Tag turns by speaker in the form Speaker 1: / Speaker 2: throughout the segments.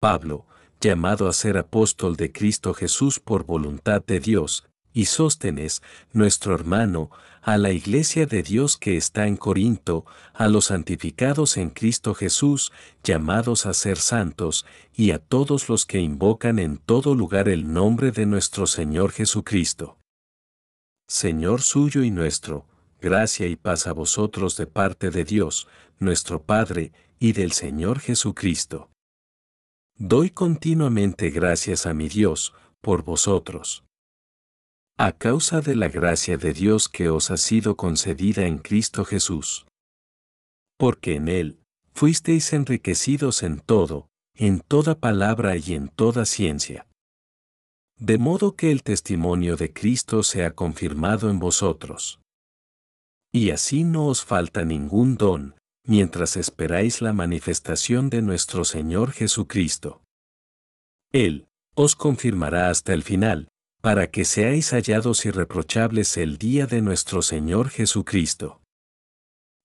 Speaker 1: Pablo, llamado a ser apóstol de Cristo Jesús por voluntad de Dios, y Sóstenes, nuestro hermano, a la iglesia de Dios que está en Corinto, a los santificados en Cristo Jesús, llamados a ser santos, y a todos los que invocan en todo lugar el nombre de nuestro Señor Jesucristo. Señor suyo y nuestro, gracia y paz a vosotros de parte de Dios, nuestro Padre, y del Señor Jesucristo. Doy continuamente gracias a mi Dios, por vosotros a causa de la gracia de Dios que os ha sido concedida en Cristo Jesús. Porque en Él fuisteis enriquecidos en todo, en toda palabra y en toda ciencia. De modo que el testimonio de Cristo sea confirmado en vosotros. Y así no os falta ningún don, mientras esperáis la manifestación de nuestro Señor Jesucristo. Él os confirmará hasta el final, para que seáis hallados irreprochables el día de nuestro Señor Jesucristo.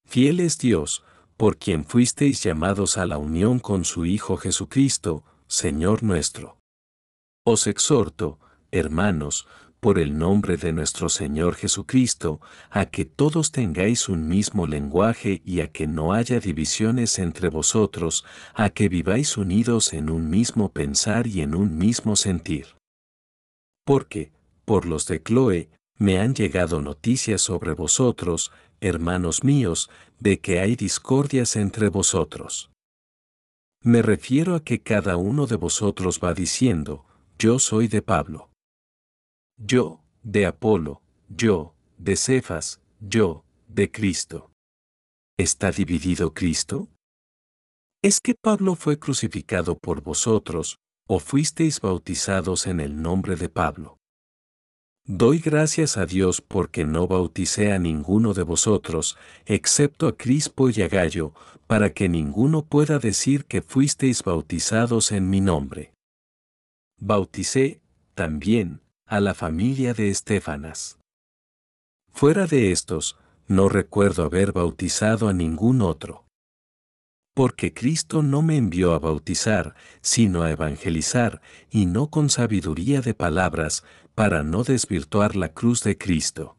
Speaker 1: Fiel es Dios, por quien fuisteis llamados a la unión con su Hijo Jesucristo, Señor nuestro. Os exhorto, hermanos, por el nombre de nuestro Señor Jesucristo, a que todos tengáis un mismo lenguaje y a que no haya divisiones entre vosotros, a que viváis unidos en un mismo pensar y en un mismo sentir porque, por los de Chloe, me han llegado noticias sobre vosotros, hermanos míos, de que hay discordias entre vosotros. Me refiero a que cada uno de vosotros va diciendo, yo soy de Pablo. Yo, de Apolo, yo, de Cefas, yo, de Cristo. ¿Está dividido Cristo? ¿Es que Pablo fue crucificado por vosotros, o fuisteis bautizados en el nombre de Pablo. Doy gracias a Dios porque no bauticé a ninguno de vosotros, excepto a Crispo y a Gallo, para que ninguno pueda decir que fuisteis bautizados en mi nombre. Bauticé, también, a la familia de Estefanas. Fuera de estos, no recuerdo haber bautizado a ningún otro porque Cristo no me envió a bautizar, sino a evangelizar, y no con sabiduría de palabras, para no desvirtuar la cruz de Cristo.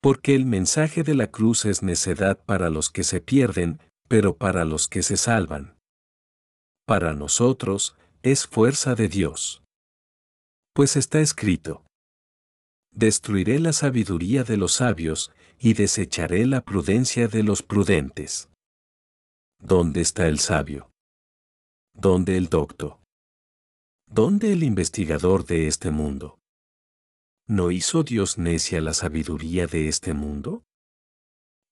Speaker 1: Porque el mensaje de la cruz es necedad para los que se pierden, pero para los que se salvan. Para nosotros, es fuerza de Dios. Pues está escrito. Destruiré la sabiduría de los sabios, y desecharé la prudencia de los prudentes. ¿Dónde está el sabio? ¿Dónde el docto? ¿Dónde el investigador de este mundo? ¿No hizo Dios necia la sabiduría de este mundo?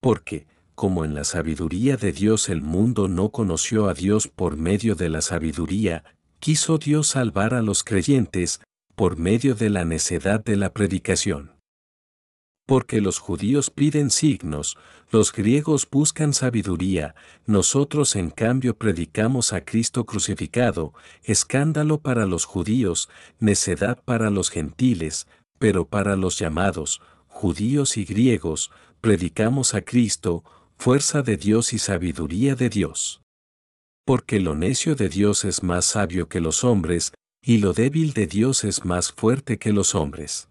Speaker 1: Porque, como en la sabiduría de Dios el mundo no conoció a Dios por medio de la sabiduría, quiso Dios salvar a los creyentes por medio de la necedad de la predicación. Porque los judíos piden signos, los griegos buscan sabiduría, nosotros en cambio predicamos a Cristo crucificado, escándalo para los judíos, necedad para los gentiles, pero para los llamados, judíos y griegos, predicamos a Cristo, fuerza de Dios y sabiduría de Dios. Porque lo necio de Dios es más sabio que los hombres, y lo débil de Dios es más fuerte que los hombres.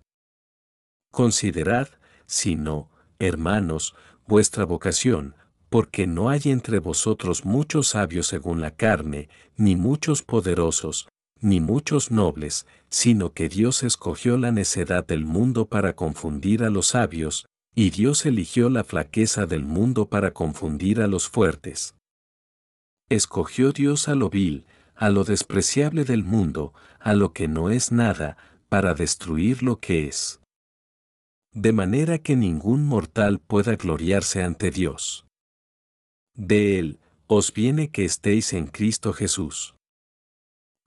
Speaker 1: Considerad, sino, hermanos, vuestra vocación, porque no hay entre vosotros muchos sabios según la carne, ni muchos poderosos, ni muchos nobles, sino que Dios escogió la necedad del mundo para confundir a los sabios, y Dios eligió la flaqueza del mundo para confundir a los fuertes. Escogió Dios a lo vil, a lo despreciable del mundo, a lo que no es nada, para destruir lo que es de manera que ningún mortal pueda gloriarse ante Dios. De Él os viene que estéis en Cristo Jesús,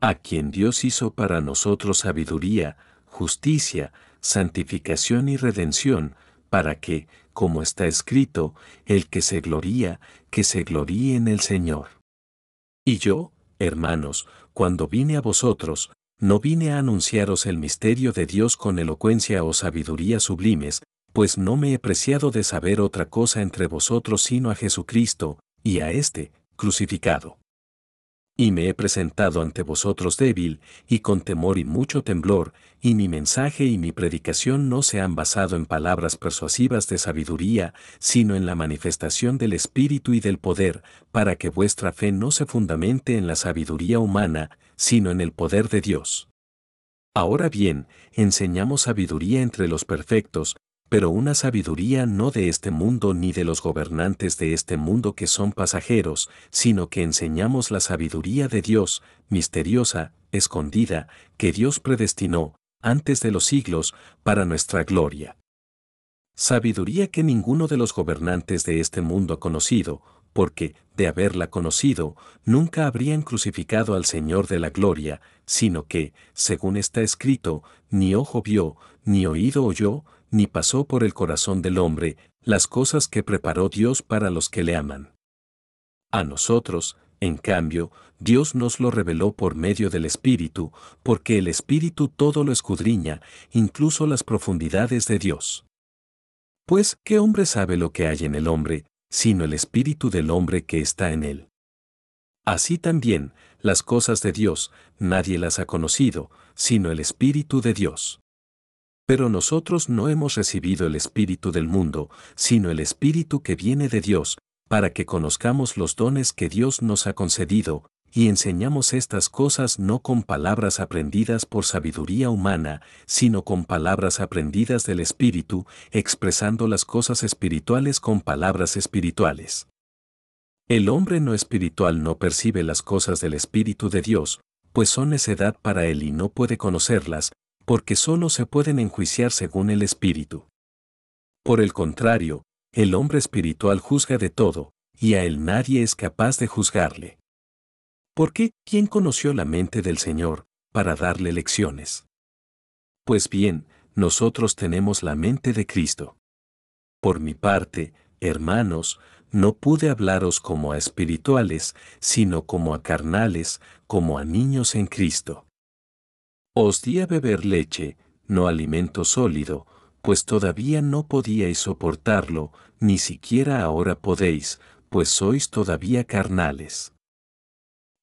Speaker 1: a quien Dios hizo para nosotros sabiduría, justicia, santificación y redención, para que, como está escrito, el que se gloría, que se gloríe en el Señor. Y yo, hermanos, cuando vine a vosotros, no vine a anunciaros el misterio de Dios con elocuencia o sabiduría sublimes, pues no me he preciado de saber otra cosa entre vosotros sino a Jesucristo, y a éste, crucificado. Y me he presentado ante vosotros débil, y con temor y mucho temblor, y mi mensaje y mi predicación no se han basado en palabras persuasivas de sabiduría, sino en la manifestación del Espíritu y del poder, para que vuestra fe no se fundamente en la sabiduría humana, sino en el poder de Dios. Ahora bien, enseñamos sabiduría entre los perfectos, pero una sabiduría no de este mundo ni de los gobernantes de este mundo que son pasajeros, sino que enseñamos la sabiduría de Dios, misteriosa, escondida, que Dios predestinó, antes de los siglos, para nuestra gloria. Sabiduría que ninguno de los gobernantes de este mundo ha conocido, porque, de haberla conocido, nunca habrían crucificado al Señor de la gloria, sino que, según está escrito, ni ojo vio, ni oído oyó, ni pasó por el corazón del hombre las cosas que preparó Dios para los que le aman. A nosotros, en cambio, Dios nos lo reveló por medio del Espíritu, porque el Espíritu todo lo escudriña, incluso las profundidades de Dios. Pues, ¿qué hombre sabe lo que hay en el hombre, sino el Espíritu del hombre que está en él? Así también, las cosas de Dios, nadie las ha conocido, sino el Espíritu de Dios. Pero nosotros no hemos recibido el Espíritu del mundo, sino el Espíritu que viene de Dios, para que conozcamos los dones que Dios nos ha concedido, y enseñamos estas cosas no con palabras aprendidas por sabiduría humana, sino con palabras aprendidas del Espíritu, expresando las cosas espirituales con palabras espirituales. El hombre no espiritual no percibe las cosas del Espíritu de Dios, pues son necedad para él y no puede conocerlas, porque solo se pueden enjuiciar según el Espíritu. Por el contrario, el hombre espiritual juzga de todo, y a él nadie es capaz de juzgarle. ¿Por qué? ¿Quién conoció la mente del Señor para darle lecciones? Pues bien, nosotros tenemos la mente de Cristo. Por mi parte, hermanos, no pude hablaros como a espirituales, sino como a carnales, como a niños en Cristo. Os di a beber leche, no alimento sólido, pues todavía no podíais soportarlo, ni siquiera ahora podéis, pues sois todavía carnales.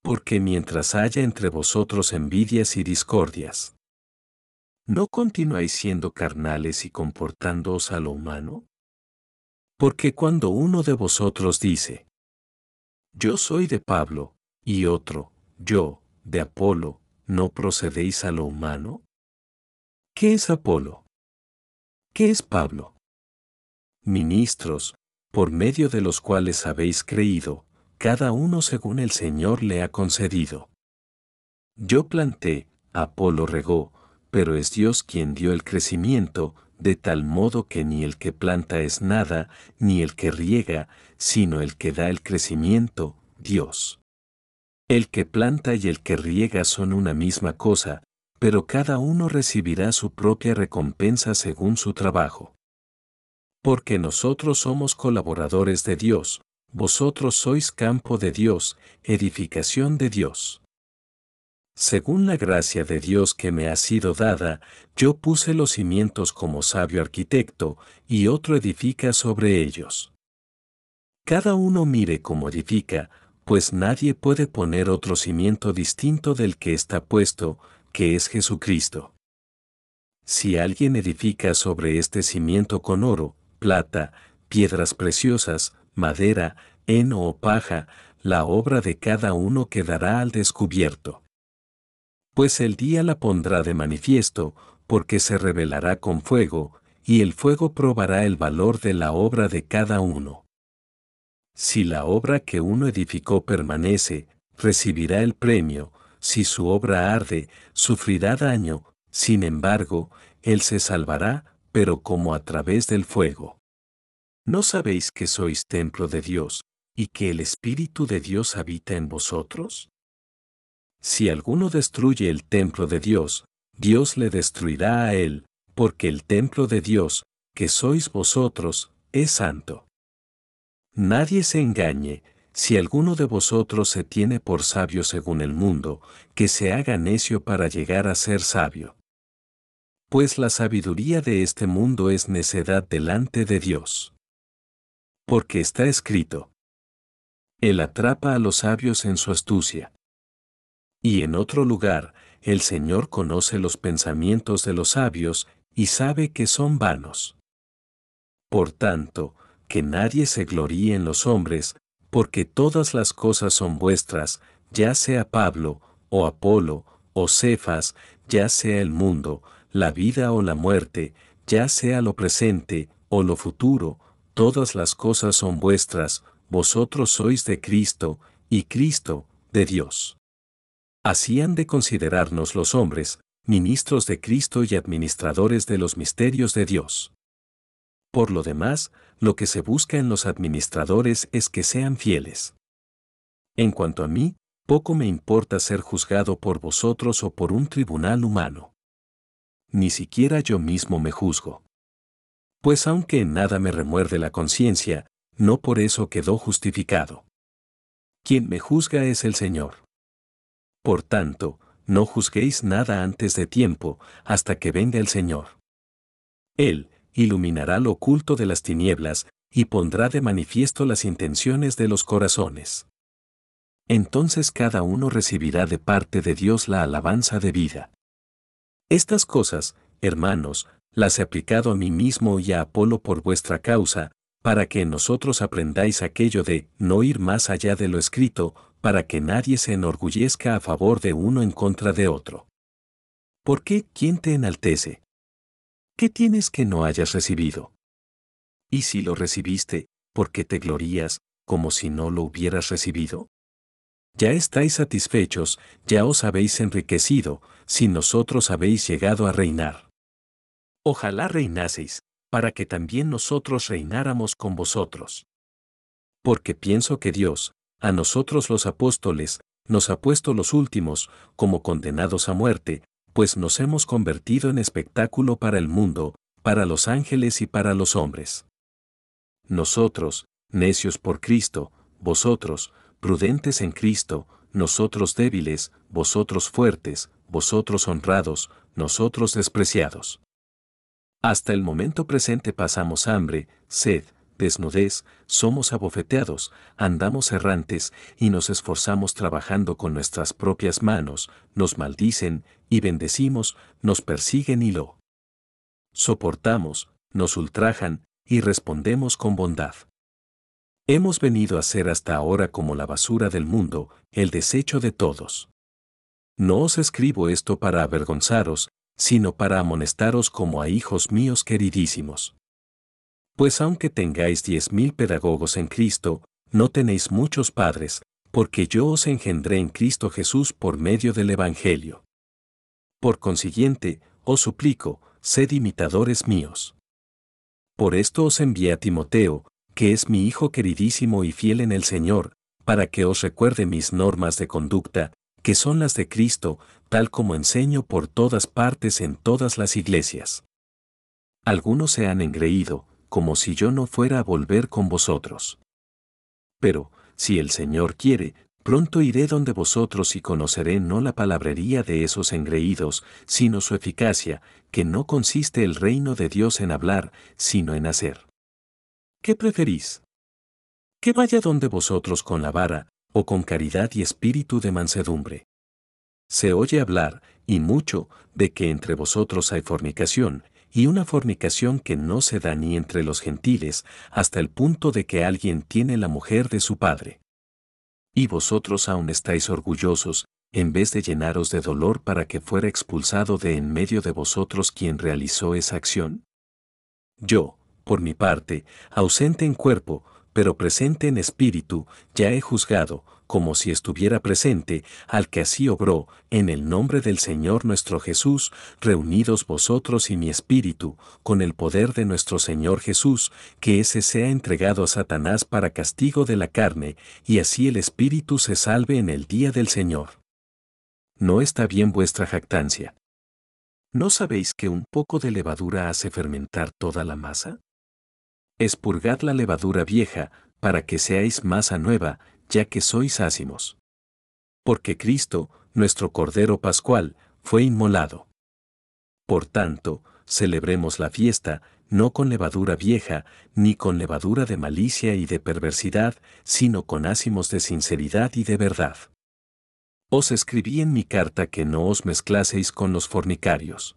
Speaker 1: Porque mientras haya entre vosotros envidias y discordias, ¿no continuáis siendo carnales y comportándoos a lo humano? Porque cuando uno de vosotros dice, Yo soy de Pablo, y otro, yo, de Apolo, ¿no procedéis a lo humano? ¿Qué es Apolo? ¿Qué es Pablo? Ministros, por medio de los cuales habéis creído, cada uno según el Señor le ha concedido. Yo planté, Apolo regó, pero es Dios quien dio el crecimiento, de tal modo que ni el que planta es nada, ni el que riega, sino el que da el crecimiento, Dios. El que planta y el que riega son una misma cosa, pero cada uno recibirá su propia recompensa según su trabajo. Porque nosotros somos colaboradores de Dios, vosotros sois campo de Dios, edificación de Dios. Según la gracia de Dios que me ha sido dada, yo puse los cimientos como sabio arquitecto, y otro edifica sobre ellos. Cada uno mire cómo edifica, pues nadie puede poner otro cimiento distinto del que está puesto, que es Jesucristo. Si alguien edifica sobre este cimiento con oro, plata, piedras preciosas, madera, heno o paja, la obra de cada uno quedará al descubierto. Pues el día la pondrá de manifiesto, porque se revelará con fuego, y el fuego probará el valor de la obra de cada uno. Si la obra que uno edificó permanece, recibirá el premio, si su obra arde, sufrirá daño, sin embargo, él se salvará, pero como a través del fuego. ¿No sabéis que sois templo de Dios, y que el Espíritu de Dios habita en vosotros? Si alguno destruye el templo de Dios, Dios le destruirá a él, porque el templo de Dios, que sois vosotros, es santo. Nadie se engañe, si alguno de vosotros se tiene por sabio según el mundo, que se haga necio para llegar a ser sabio. Pues la sabiduría de este mundo es necedad delante de Dios. Porque está escrito. Él atrapa a los sabios en su astucia. Y en otro lugar, el Señor conoce los pensamientos de los sabios y sabe que son vanos. Por tanto, que nadie se gloríe en los hombres, porque todas las cosas son vuestras, ya sea Pablo, o Apolo, o Cefas, ya sea el mundo, la vida o la muerte, ya sea lo presente, o lo futuro, todas las cosas son vuestras, vosotros sois de Cristo, y Cristo, de Dios. Así han de considerarnos los hombres, ministros de Cristo y administradores de los misterios de Dios. Por lo demás, lo que se busca en los administradores es que sean fieles. En cuanto a mí, poco me importa ser juzgado por vosotros o por un tribunal humano. Ni siquiera yo mismo me juzgo. Pues aunque en nada me remuerde la conciencia, no por eso quedó justificado. Quien me juzga es el Señor. Por tanto, no juzguéis nada antes de tiempo, hasta que venga el Señor. Él, iluminará lo oculto de las tinieblas, y pondrá de manifiesto las intenciones de los corazones. Entonces cada uno recibirá de parte de Dios la alabanza de vida. Estas cosas, hermanos, las he aplicado a mí mismo y a Apolo por vuestra causa, para que nosotros aprendáis aquello de no ir más allá de lo escrito, para que nadie se enorgullezca a favor de uno en contra de otro. ¿Por qué? ¿Quién te enaltece? ¿Qué tienes que no hayas recibido? Y si lo recibiste, ¿por qué te glorías, como si no lo hubieras recibido? Ya estáis satisfechos, ya os habéis enriquecido, si nosotros habéis llegado a reinar. Ojalá reinaseis, para que también nosotros reináramos con vosotros. Porque pienso que Dios, a nosotros los apóstoles, nos ha puesto los últimos, como condenados a muerte, pues nos hemos convertido en espectáculo para el mundo, para los ángeles y para los hombres. Nosotros, necios por Cristo, vosotros, prudentes en Cristo, nosotros débiles, vosotros fuertes, vosotros honrados, nosotros despreciados. Hasta el momento presente pasamos hambre, sed, desnudez, somos abofeteados, andamos errantes y nos esforzamos trabajando con nuestras propias manos, nos maldicen y bendecimos, nos persiguen y lo soportamos, nos ultrajan y respondemos con bondad. Hemos venido a ser hasta ahora como la basura del mundo, el desecho de todos. No os escribo esto para avergonzaros, sino para amonestaros como a hijos míos queridísimos. Pues aunque tengáis diez mil pedagogos en Cristo, no tenéis muchos padres, porque yo os engendré en Cristo Jesús por medio del Evangelio. Por consiguiente, os suplico, sed imitadores míos. Por esto os envié a Timoteo, que es mi hijo queridísimo y fiel en el Señor, para que os recuerde mis normas de conducta, que son las de Cristo, tal como enseño por todas partes en todas las iglesias. Algunos se han engreído, como si yo no fuera a volver con vosotros. Pero, si el Señor quiere, pronto iré donde vosotros y conoceré no la palabrería de esos engreídos, sino su eficacia, que no consiste el reino de Dios en hablar, sino en hacer. ¿Qué preferís? Que vaya donde vosotros con la vara, o con caridad y espíritu de mansedumbre. Se oye hablar, y mucho, de que entre vosotros hay fornicación, y una fornicación que no se da ni entre los gentiles, hasta el punto de que alguien tiene la mujer de su padre. Y vosotros aún estáis orgullosos, en vez de llenaros de dolor para que fuera expulsado de en medio de vosotros quien realizó esa acción? Yo, por mi parte, ausente en cuerpo, pero presente en espíritu, ya he juzgado, como si estuviera presente, al que así obró, en el nombre del Señor nuestro Jesús, reunidos vosotros y mi espíritu, con el poder de nuestro Señor Jesús, que ese sea entregado a Satanás para castigo de la carne, y así el espíritu se salve en el día del Señor. ¿No está bien vuestra jactancia? ¿No sabéis que un poco de levadura hace fermentar toda la masa? Espurgad la levadura vieja, para que seáis masa nueva, ya que sois ácimos. Porque Cristo, nuestro Cordero Pascual, fue inmolado. Por tanto, celebremos la fiesta, no con levadura vieja, ni con levadura de malicia y de perversidad, sino con ácimos de sinceridad y de verdad. Os escribí en mi carta que no os mezclaseis con los fornicarios.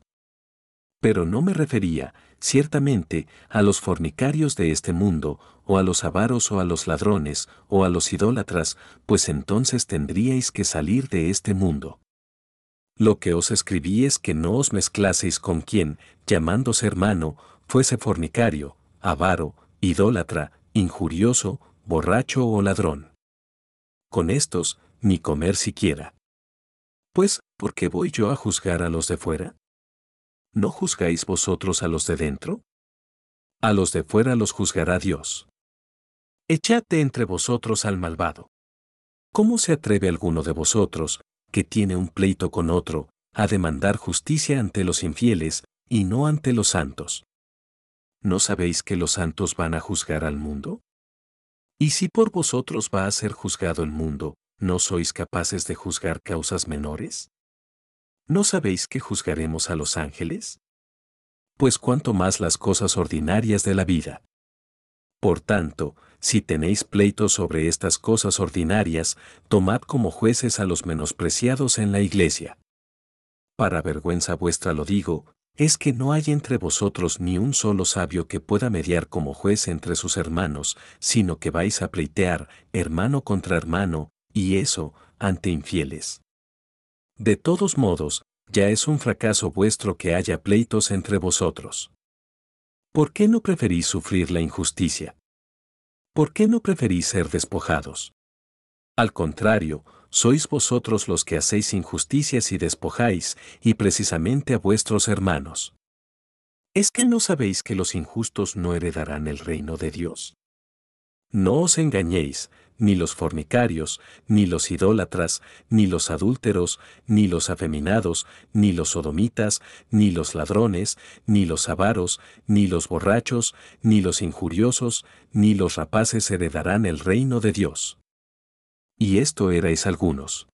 Speaker 1: Pero no me refería, ciertamente, a los fornicarios de este mundo, o a los avaros o a los ladrones, o a los idólatras, pues entonces tendríais que salir de este mundo. Lo que os escribí es que no os mezclaseis con quien, llamándose hermano, fuese fornicario, avaro, idólatra, injurioso, borracho o ladrón. Con estos, ni comer siquiera. Pues, ¿por qué voy yo a juzgar a los de fuera? ¿No juzgáis vosotros a los de dentro? A los de fuera los juzgará Dios. Echad entre vosotros al malvado. ¿Cómo se atreve alguno de vosotros, que tiene un pleito con otro, a demandar justicia ante los infieles, y no ante los santos? ¿No sabéis que los santos van a juzgar al mundo? Y si por vosotros va a ser juzgado el mundo, ¿no sois capaces de juzgar causas menores? ¿No sabéis que juzgaremos a los ángeles? Pues cuanto más las cosas ordinarias de la vida. Por tanto, si tenéis pleitos sobre estas cosas ordinarias, tomad como jueces a los menospreciados en la iglesia. Para vergüenza vuestra lo digo, es que no hay entre vosotros ni un solo sabio que pueda mediar como juez entre sus hermanos, sino que vais a pleitear, hermano contra hermano, y eso, ante infieles. De todos modos, ya es un fracaso vuestro que haya pleitos entre vosotros. ¿Por qué no preferís sufrir la injusticia? ¿Por qué no preferís ser despojados? Al contrario, sois vosotros los que hacéis injusticias y despojáis, y precisamente a vuestros hermanos. ¿Es que no sabéis que los injustos no heredarán el reino de Dios? No os engañéis, ni los fornicarios, ni los idólatras, ni los adúlteros, ni los afeminados, ni los sodomitas, ni los ladrones, ni los avaros, ni los borrachos, ni los injuriosos, ni los rapaces heredarán el reino de Dios. Y esto erais algunos.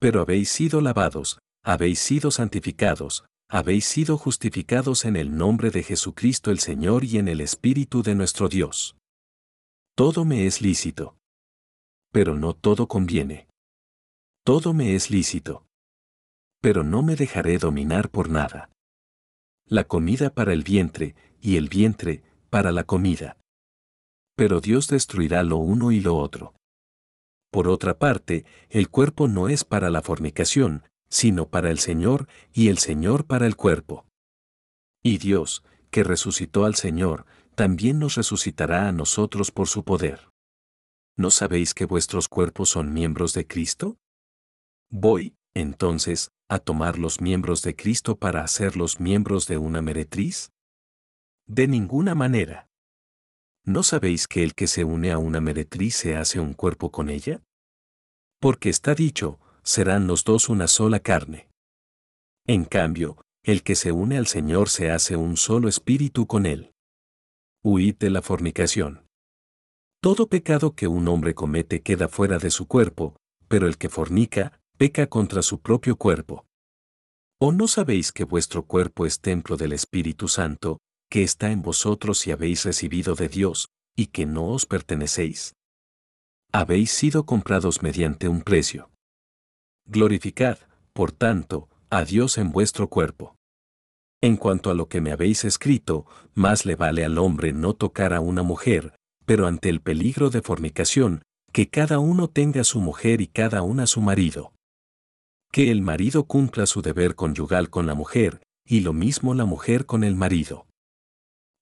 Speaker 1: Pero habéis sido lavados, habéis sido santificados, habéis sido justificados en el nombre de Jesucristo el Señor y en el Espíritu de nuestro Dios. Todo me es lícito pero no todo conviene. Todo me es lícito. Pero no me dejaré dominar por nada. La comida para el vientre, y el vientre, para la comida. Pero Dios destruirá lo uno y lo otro. Por otra parte, el cuerpo no es para la fornicación, sino para el Señor, y el Señor para el cuerpo. Y Dios, que resucitó al Señor, también nos resucitará a nosotros por su poder. ¿no sabéis que vuestros cuerpos son miembros de Cristo? Voy, entonces, a tomar los miembros de Cristo para hacerlos miembros de una meretriz? De ninguna manera. ¿No sabéis que el que se une a una meretriz se hace un cuerpo con ella? Porque está dicho, serán los dos una sola carne. En cambio, el que se une al Señor se hace un solo espíritu con él. Huid de la fornicación. Todo pecado que un hombre comete queda fuera de su cuerpo, pero el que fornica, peca contra su propio cuerpo. ¿O no sabéis que vuestro cuerpo es templo del Espíritu Santo, que está en vosotros y habéis recibido de Dios, y que no os pertenecéis? Habéis sido comprados mediante un precio. Glorificad, por tanto, a Dios en vuestro cuerpo. En cuanto a lo que me habéis escrito, más le vale al hombre no tocar a una mujer, pero ante el peligro de fornicación, que cada uno tenga su mujer y cada una su marido. Que el marido cumpla su deber conyugal con la mujer, y lo mismo la mujer con el marido.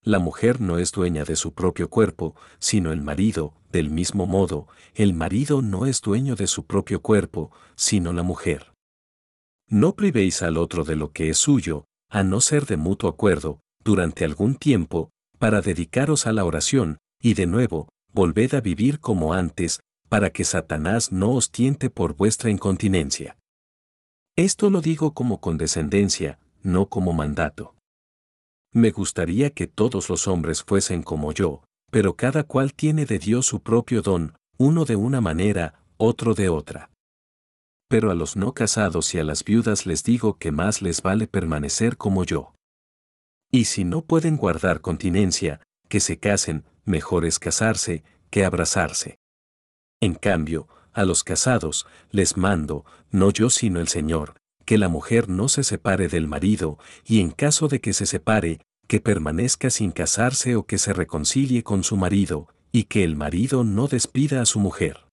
Speaker 1: La mujer no es dueña de su propio cuerpo, sino el marido, del mismo modo, el marido no es dueño de su propio cuerpo, sino la mujer. No privéis al otro de lo que es suyo, a no ser de mutuo acuerdo, durante algún tiempo, para dedicaros a la oración, y de nuevo, volved a vivir como antes, para que Satanás no os tiente por vuestra incontinencia. Esto lo digo como condescendencia, no como mandato. Me gustaría que todos los hombres fuesen como yo, pero cada cual tiene de Dios su propio don, uno de una manera, otro de otra. Pero a los no casados y a las viudas les digo que más les vale permanecer como yo. Y si no pueden guardar continencia, que se casen, mejor es casarse que abrazarse. En cambio, a los casados, les mando, no yo sino el Señor, que la mujer no se separe del marido, y en caso de que se separe, que permanezca sin casarse o que se reconcilie con su marido, y que el marido no despida a su mujer.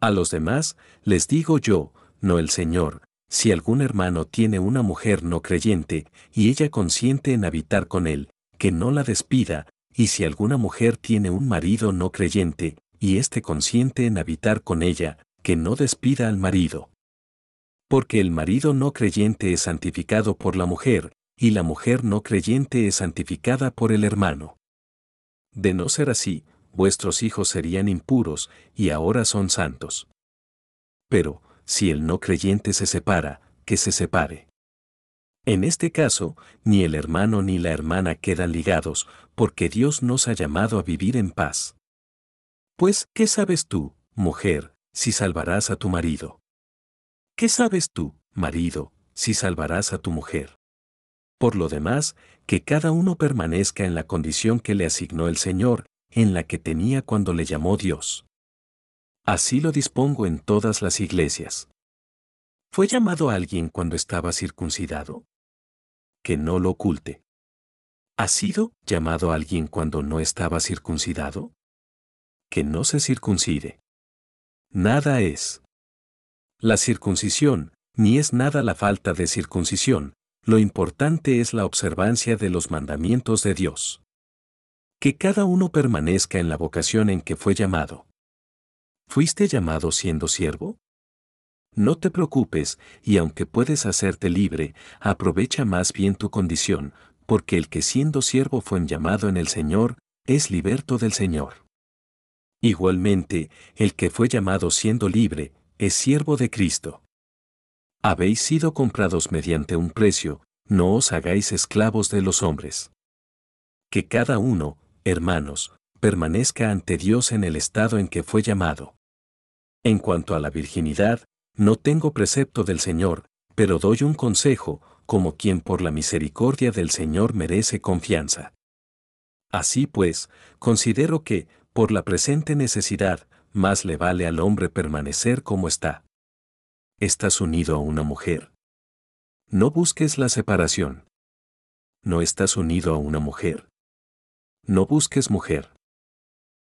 Speaker 1: A los demás, les digo yo, no el Señor, si algún hermano tiene una mujer no creyente, y ella consiente en habitar con él, que no la despida, y si alguna mujer tiene un marido no creyente, y éste consiente en habitar con ella, que no despida al marido. Porque el marido no creyente es santificado por la mujer, y la mujer no creyente es santificada por el hermano. De no ser así, vuestros hijos serían impuros, y ahora son santos. Pero, si el no creyente se separa, que se separe. En este caso, ni el hermano ni la hermana quedan ligados, porque Dios nos ha llamado a vivir en paz. Pues, ¿qué sabes tú, mujer, si salvarás a tu marido? ¿Qué sabes tú, marido, si salvarás a tu mujer? Por lo demás, que cada uno permanezca en la condición que le asignó el Señor, en la que tenía cuando le llamó Dios. Así lo dispongo en todas las iglesias. ¿Fue llamado alguien cuando estaba circuncidado? que no lo oculte. ¿Ha sido llamado alguien cuando no estaba circuncidado? Que no se circuncide. Nada es. La circuncisión, ni es nada la falta de circuncisión, lo importante es la observancia de los mandamientos de Dios. Que cada uno permanezca en la vocación en que fue llamado. ¿Fuiste llamado siendo siervo? No te preocupes, y aunque puedes hacerte libre, aprovecha más bien tu condición, porque el que siendo siervo fue llamado en el Señor, es liberto del Señor. Igualmente, el que fue llamado siendo libre, es siervo de Cristo. Habéis sido comprados mediante un precio, no os hagáis esclavos de los hombres. Que cada uno, hermanos, permanezca ante Dios en el estado en que fue llamado. En cuanto a la virginidad, no tengo precepto del Señor, pero doy un consejo, como quien por la misericordia del Señor merece confianza. Así pues, considero que, por la presente necesidad, más le vale al hombre permanecer como está. Estás unido a una mujer. No busques la separación. No estás unido a una mujer. No busques mujer.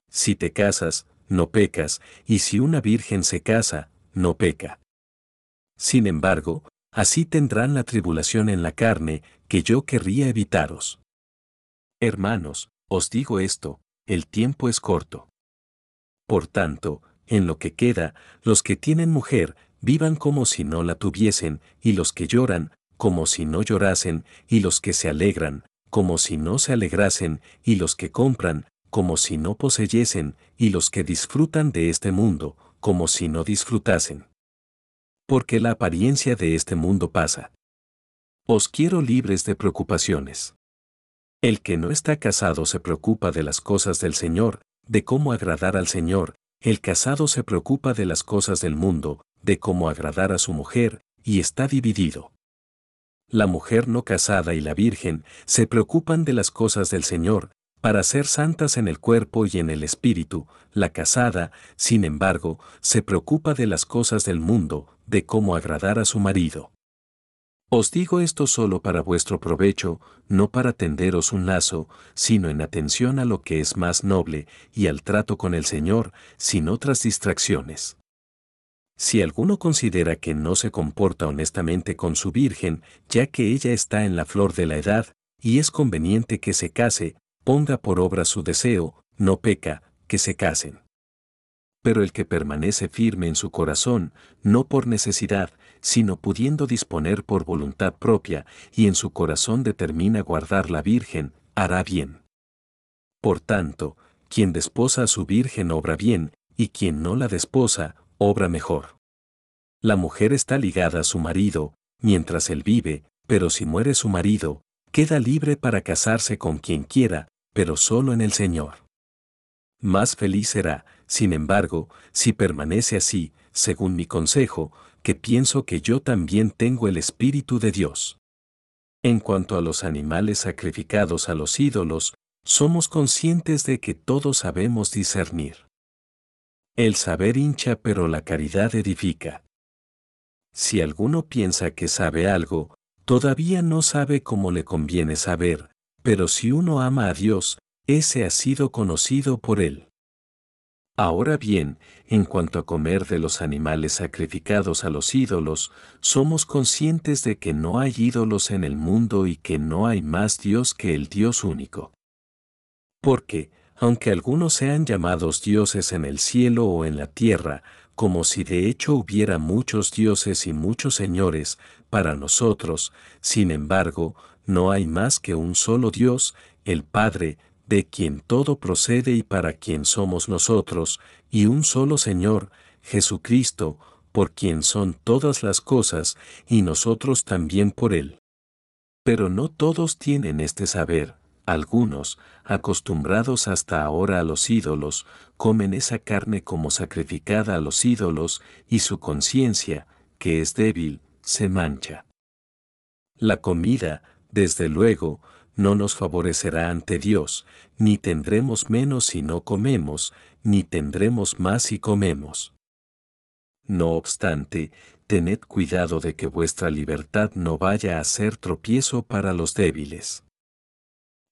Speaker 1: Si te casas, no pecas, y si una virgen se casa, no peca. Sin embargo, así tendrán la tribulación en la carne, que yo querría evitaros. Hermanos, os digo esto, el tiempo es corto. Por tanto, en lo que queda, los que tienen mujer, vivan como si no la tuviesen, y los que lloran, como si no llorasen, y los que se alegran, como si no se alegrasen, y los que compran, como si no poseyesen, y los que disfrutan de este mundo, como si no disfrutasen porque la apariencia de este mundo pasa. Os quiero libres de preocupaciones. El que no está casado se preocupa de las cosas del Señor, de cómo agradar al Señor, el casado se preocupa de las cosas del mundo, de cómo agradar a su mujer, y está dividido. La mujer no casada y la virgen se preocupan de las cosas del Señor, para ser santas en el cuerpo y en el espíritu, la casada, sin embargo, se preocupa de las cosas del mundo, de cómo agradar a su marido. Os digo esto solo para vuestro provecho, no para tenderos un lazo, sino en atención a lo que es más noble y al trato con el Señor, sin otras distracciones. Si alguno considera que no se comporta honestamente con su virgen, ya que ella está en la flor de la edad, y es conveniente que se case, ponga por obra su deseo, no peca, que se casen pero el que permanece firme en su corazón, no por necesidad, sino pudiendo disponer por voluntad propia, y en su corazón determina guardar la Virgen, hará bien. Por tanto, quien desposa a su Virgen obra bien, y quien no la desposa, obra mejor. La mujer está ligada a su marido, mientras él vive, pero si muere su marido, queda libre para casarse con quien quiera, pero solo en el Señor. Más feliz será, sin embargo, si permanece así, según mi consejo, que pienso que yo también tengo el Espíritu de Dios. En cuanto a los animales sacrificados a los ídolos, somos conscientes de que todos sabemos discernir. El saber hincha pero la caridad edifica. Si alguno piensa que sabe algo, todavía no sabe cómo le conviene saber, pero si uno ama a Dios, ese ha sido conocido por él. Ahora bien, en cuanto a comer de los animales sacrificados a los ídolos, somos conscientes de que no hay ídolos en el mundo y que no hay más Dios que el Dios único. Porque, aunque algunos sean llamados dioses en el cielo o en la tierra, como si de hecho hubiera muchos dioses y muchos señores, para nosotros, sin embargo, no hay más que un solo Dios, el Padre, de quien todo procede y para quien somos nosotros, y un solo Señor, Jesucristo, por quien son todas las cosas, y nosotros también por Él. Pero no todos tienen este saber, algunos, acostumbrados hasta ahora a los ídolos, comen esa carne como sacrificada a los ídolos, y su conciencia, que es débil, se mancha. La comida, desde luego, no nos favorecerá ante Dios, ni tendremos menos si no comemos, ni tendremos más si comemos. No obstante, tened cuidado de que vuestra libertad no vaya a ser tropiezo para los débiles.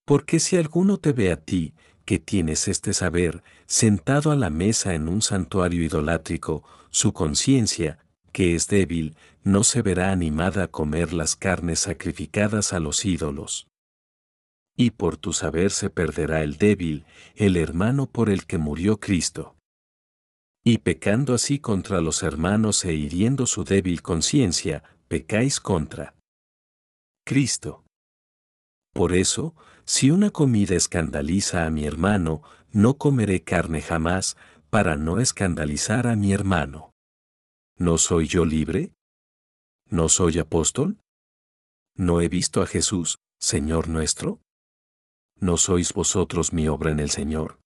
Speaker 1: Porque si alguno te ve a ti, que tienes este saber, sentado a la mesa en un santuario idolátrico, su conciencia, que es débil, no se verá animada a comer las carnes sacrificadas a los ídolos y por tu saber se perderá el débil, el hermano por el que murió Cristo. Y pecando así contra los hermanos e hiriendo su débil conciencia, pecáis contra Cristo. Por eso, si una comida escandaliza a mi hermano, no comeré carne jamás, para no escandalizar a mi hermano. ¿No soy yo libre? ¿No soy apóstol? ¿No he visto a Jesús, Señor nuestro? ¿no sois vosotros mi obra en el Señor?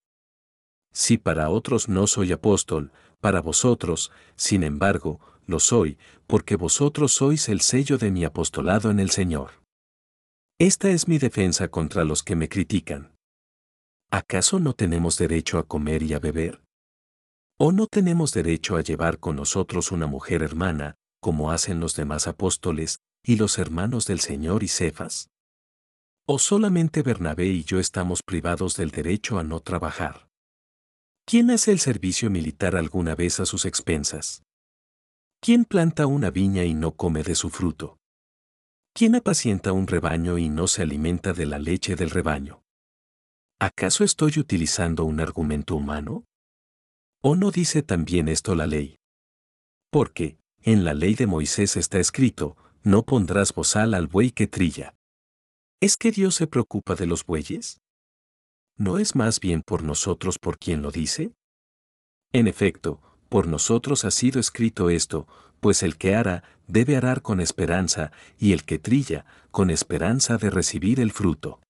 Speaker 1: Si para otros no soy apóstol, para vosotros, sin embargo, lo soy, porque vosotros sois el sello de mi apostolado en el Señor. Esta es mi defensa contra los que me critican. ¿Acaso no tenemos derecho a comer y a beber? ¿O no tenemos derecho a llevar con nosotros una mujer hermana, como hacen los demás apóstoles y los hermanos del Señor y Cefas? ¿O solamente Bernabé y yo estamos privados del derecho a no trabajar? ¿Quién hace el servicio militar alguna vez a sus expensas? ¿Quién planta una viña y no come de su fruto? ¿Quién apacienta un rebaño y no se alimenta de la leche del rebaño? ¿Acaso estoy utilizando un argumento humano? ¿O no dice también esto la ley? Porque, en la ley de Moisés está escrito, no pondrás bozal al buey que trilla. ¿Es que Dios se preocupa de los bueyes? ¿No es más bien por nosotros por quien lo dice? En efecto, por nosotros ha sido escrito esto, pues el que hará debe arar con esperanza, y el que trilla, con esperanza de recibir el fruto.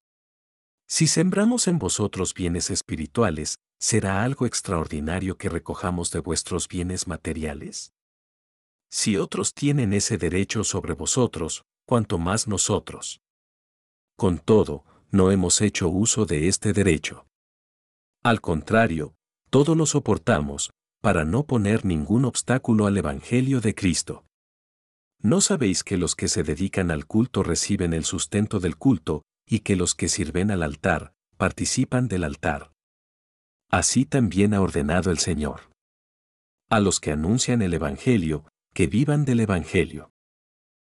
Speaker 1: Si sembramos en vosotros bienes espirituales, ¿será algo extraordinario que recojamos de vuestros bienes materiales? Si otros tienen ese derecho sobre vosotros, cuanto más nosotros. Con todo, no hemos hecho uso de este derecho. Al contrario, todo lo soportamos, para no poner ningún obstáculo al Evangelio de Cristo. ¿No sabéis que los que se dedican al culto reciben el sustento del culto, y que los que sirven al altar, participan del altar? Así también ha ordenado el Señor. A los que anuncian el Evangelio, que vivan del Evangelio.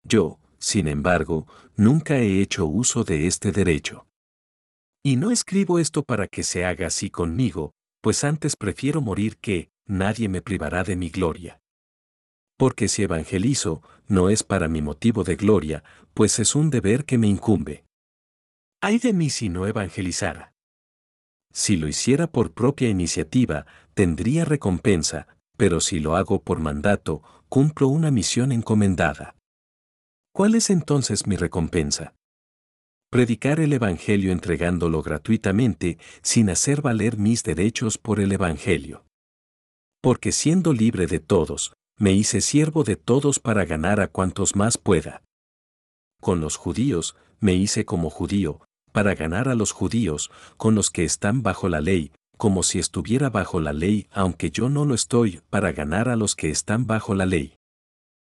Speaker 1: Yo, sin embargo, nunca he hecho uso de este derecho. Y no escribo esto para que se haga así conmigo, pues antes prefiero morir que, nadie me privará de mi gloria. Porque si evangelizo, no es para mi motivo de gloria, pues es un deber que me incumbe. Ay de mí si no evangelizara. Si lo hiciera por propia iniciativa, tendría recompensa, pero si lo hago por mandato, cumplo una misión encomendada. ¿Cuál es entonces mi recompensa? Predicar el Evangelio entregándolo gratuitamente sin hacer valer mis derechos por el Evangelio. Porque siendo libre de todos, me hice siervo de todos para ganar a cuantos más pueda. Con los judíos, me hice como judío, para ganar a los judíos, con los que están bajo la ley, como si estuviera bajo la ley, aunque yo no lo estoy, para ganar a los que están bajo la ley.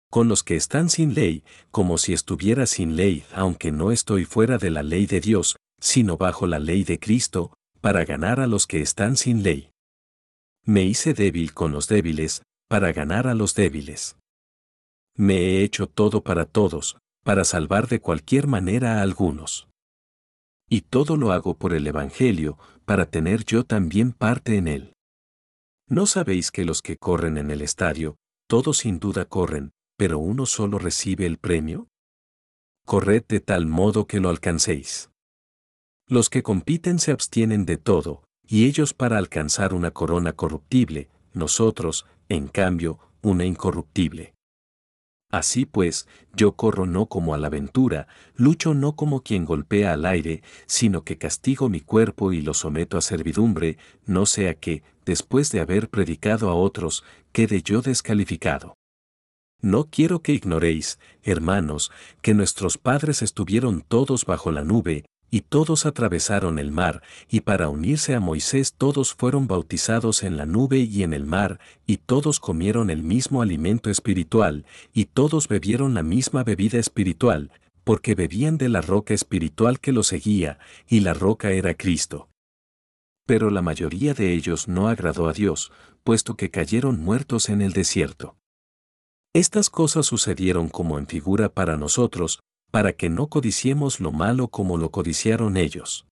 Speaker 1: Con los que están sin ley, como si estuviera sin ley, aunque no estoy fuera de la ley de Dios, sino bajo la ley de Cristo, para ganar a los que están sin ley. Me hice débil con los débiles, para ganar a los débiles. Me he hecho todo para todos, para salvar de cualquier manera a algunos. Y todo lo hago por el Evangelio, para tener yo también parte en él. ¿No sabéis que los que corren en el estadio, todos sin duda corren, pero uno solo recibe el premio? Corred de tal modo que lo alcancéis. Los que compiten se abstienen de todo, y ellos para alcanzar una corona corruptible, nosotros, en cambio, una incorruptible. Así pues, yo corro no como a la aventura, lucho no como quien golpea al aire, sino que castigo mi cuerpo y lo someto a servidumbre, no sea que, después de haber predicado a otros, quede yo descalificado. No quiero que ignoréis, hermanos, que nuestros padres estuvieron todos bajo la nube, y todos atravesaron el mar, y para unirse a Moisés todos fueron bautizados en la nube y en el mar, y todos comieron el mismo alimento espiritual, y todos bebieron la misma bebida espiritual, porque bebían de la roca espiritual que los seguía, y la roca era Cristo. Pero la mayoría de ellos no agradó a Dios, puesto que cayeron muertos en el desierto. Estas cosas sucedieron como en figura para nosotros, para que no codiciemos lo malo como lo codiciaron ellos.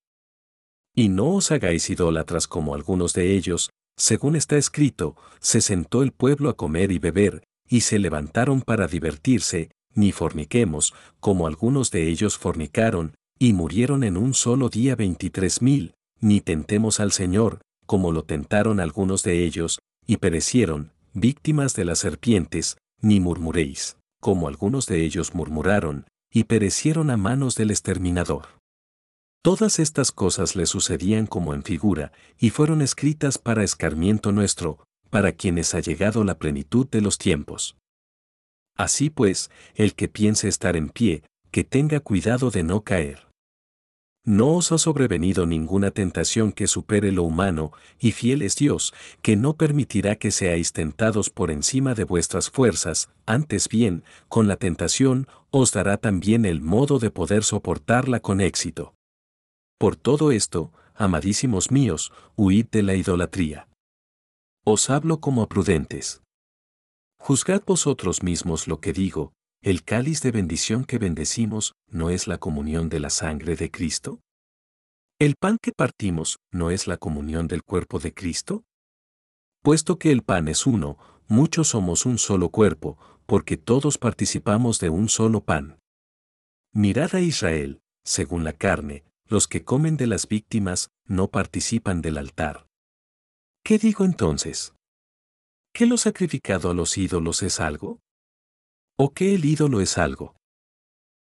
Speaker 1: Y no os hagáis idólatras como algunos de ellos, según está escrito, se sentó el pueblo a comer y beber, y se levantaron para divertirse, ni forniquemos, como algunos de ellos fornicaron, y murieron en un solo día veintitrés mil, ni tentemos al Señor, como lo tentaron algunos de ellos, y perecieron, víctimas de las serpientes, ni murmuréis, como algunos de ellos murmuraron, y perecieron a manos del exterminador. Todas estas cosas le sucedían como en figura, y fueron escritas para escarmiento nuestro, para quienes ha llegado la plenitud de los tiempos. Así pues, el que piense estar en pie, que tenga cuidado de no caer. No os ha sobrevenido ninguna tentación que supere lo humano, y fiel es Dios, que no permitirá que seáis tentados por encima de vuestras fuerzas, antes bien, con la tentación, os dará también el modo de poder soportarla con éxito. Por todo esto, amadísimos míos, huid de la idolatría. Os hablo como a prudentes. Juzgad vosotros mismos lo que digo, ¿El cáliz de bendición que bendecimos no es la comunión de la sangre de Cristo? ¿El pan que partimos no es la comunión del cuerpo de Cristo? Puesto que el pan es uno, muchos somos un solo cuerpo, porque todos participamos de un solo pan. Mirad a Israel, según la carne, los que comen de las víctimas no participan del altar. ¿Qué digo entonces? ¿Que lo sacrificado a los ídolos es algo? ¿O que el ídolo es algo?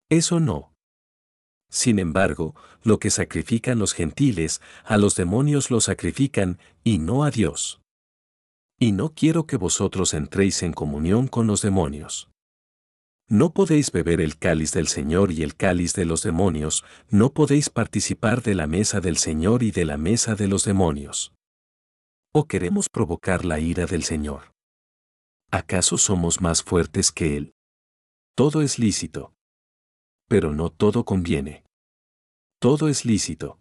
Speaker 1: Eso no. Sin embargo, lo que sacrifican los gentiles, a los demonios lo sacrifican, y no a Dios. Y no quiero que vosotros entréis en comunión con los demonios. No podéis beber el cáliz del Señor y el cáliz de los demonios, no podéis participar de la mesa del Señor y de la mesa de los demonios. ¿O queremos provocar la ira del Señor? ¿Acaso somos más fuertes que Él? Todo es lícito. Pero no todo conviene. Todo es lícito.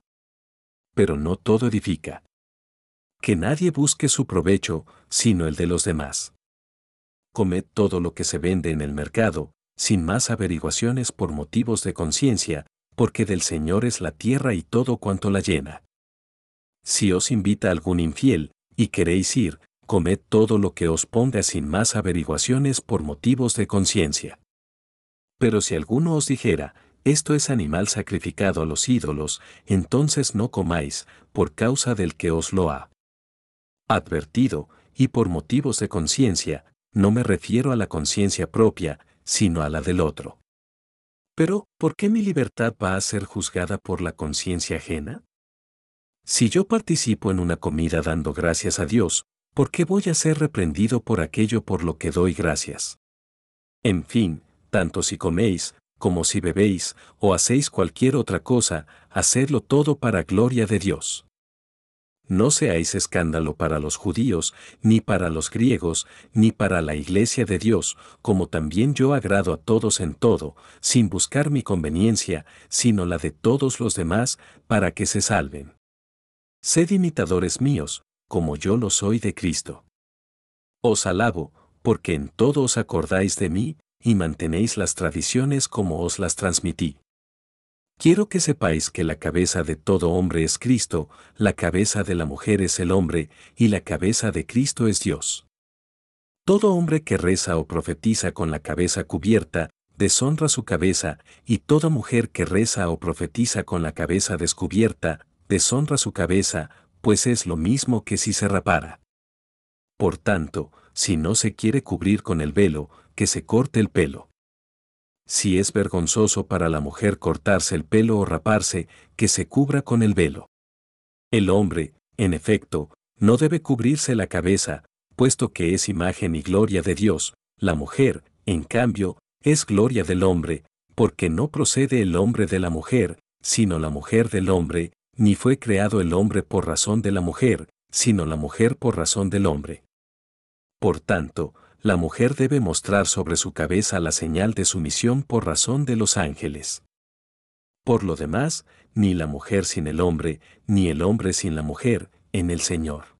Speaker 1: Pero no todo edifica. Que nadie busque su provecho, sino el de los demás. Comed todo lo que se vende en el mercado, sin más averiguaciones por motivos de conciencia, porque del Señor es la tierra y todo cuanto la llena. Si os invita algún infiel, y queréis ir, comed todo lo que os ponga sin más averiguaciones por motivos de conciencia. Pero si alguno os dijera, esto es animal sacrificado a los ídolos, entonces no comáis, por causa del que os lo ha advertido, y por motivos de conciencia, no me refiero a la conciencia propia, sino a la del otro. Pero, ¿por qué mi libertad va a ser juzgada por la conciencia ajena? Si yo participo en una comida dando gracias a Dios, ¿por qué voy a ser reprendido por aquello por lo que doy gracias? En fin, tanto si coméis, como si bebéis, o hacéis cualquier otra cosa, hacedlo todo para gloria de Dios. No seáis escándalo para los judíos, ni para los griegos, ni para la iglesia de Dios, como también yo agrado a todos en todo, sin buscar mi conveniencia, sino la de todos los demás, para que se salven. Sed imitadores míos, como yo lo soy de Cristo. Os alabo, porque en todo os acordáis de mí, y mantenéis las tradiciones como os las transmití. Quiero que sepáis que la cabeza de todo hombre es Cristo, la cabeza de la mujer es el hombre, y la cabeza de Cristo es Dios. Todo hombre que reza o profetiza con la cabeza cubierta, deshonra su cabeza, y toda mujer que reza o profetiza con la cabeza descubierta, deshonra su cabeza, pues es lo mismo que si se rapara. Por tanto, si no se quiere cubrir con el velo, que se corte el pelo. Si es vergonzoso para la mujer cortarse el pelo o raparse, que se cubra con el velo. El hombre, en efecto, no debe cubrirse la cabeza, puesto que es imagen y gloria de Dios, la mujer, en cambio, es gloria del hombre, porque no procede el hombre de la mujer, sino la mujer del hombre, ni fue creado el hombre por razón de la mujer, sino la mujer por razón del hombre. Por tanto, la mujer debe mostrar sobre su cabeza la señal de sumisión por razón de los ángeles. Por lo demás, ni la mujer sin el hombre, ni el hombre sin la mujer, en el Señor.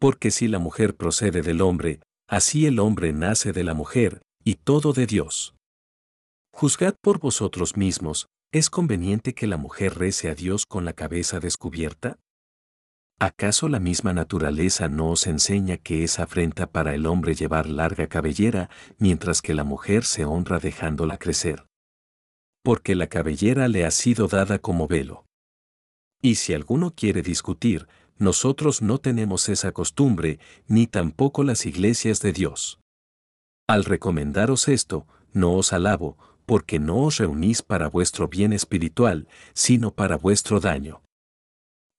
Speaker 1: Porque si la mujer procede del hombre, así el hombre nace de la mujer, y todo de Dios. Juzgad por vosotros mismos, ¿es conveniente que la mujer rece a Dios con la cabeza descubierta? ¿Acaso la misma naturaleza no os enseña que es afrenta para el hombre llevar larga cabellera, mientras que la mujer se honra dejándola crecer? Porque la cabellera le ha sido dada como velo. Y si alguno quiere discutir, nosotros no tenemos esa costumbre, ni tampoco las iglesias de Dios. Al recomendaros esto, no os alabo, porque no os reunís para vuestro bien espiritual, sino para vuestro daño.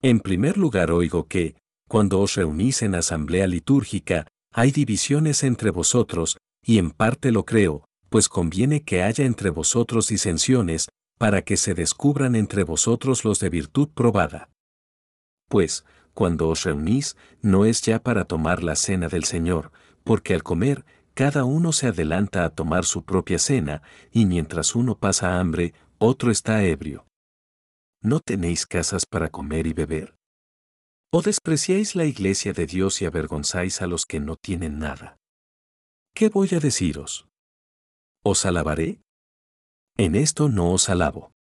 Speaker 1: En primer lugar oigo que, cuando os reunís en asamblea litúrgica, hay divisiones entre vosotros, y en parte lo creo, pues conviene que haya entre vosotros disensiones, para que se descubran entre vosotros los de virtud probada. Pues, cuando os reunís, no es ya para tomar la cena del Señor, porque al comer, cada uno se adelanta a tomar su propia cena, y mientras uno pasa hambre, otro está ebrio. ¿No tenéis casas para comer y beber? ¿O despreciáis la iglesia de Dios y avergonzáis a los que no tienen nada? ¿Qué voy a deciros? ¿Os alabaré? En esto no os alabo.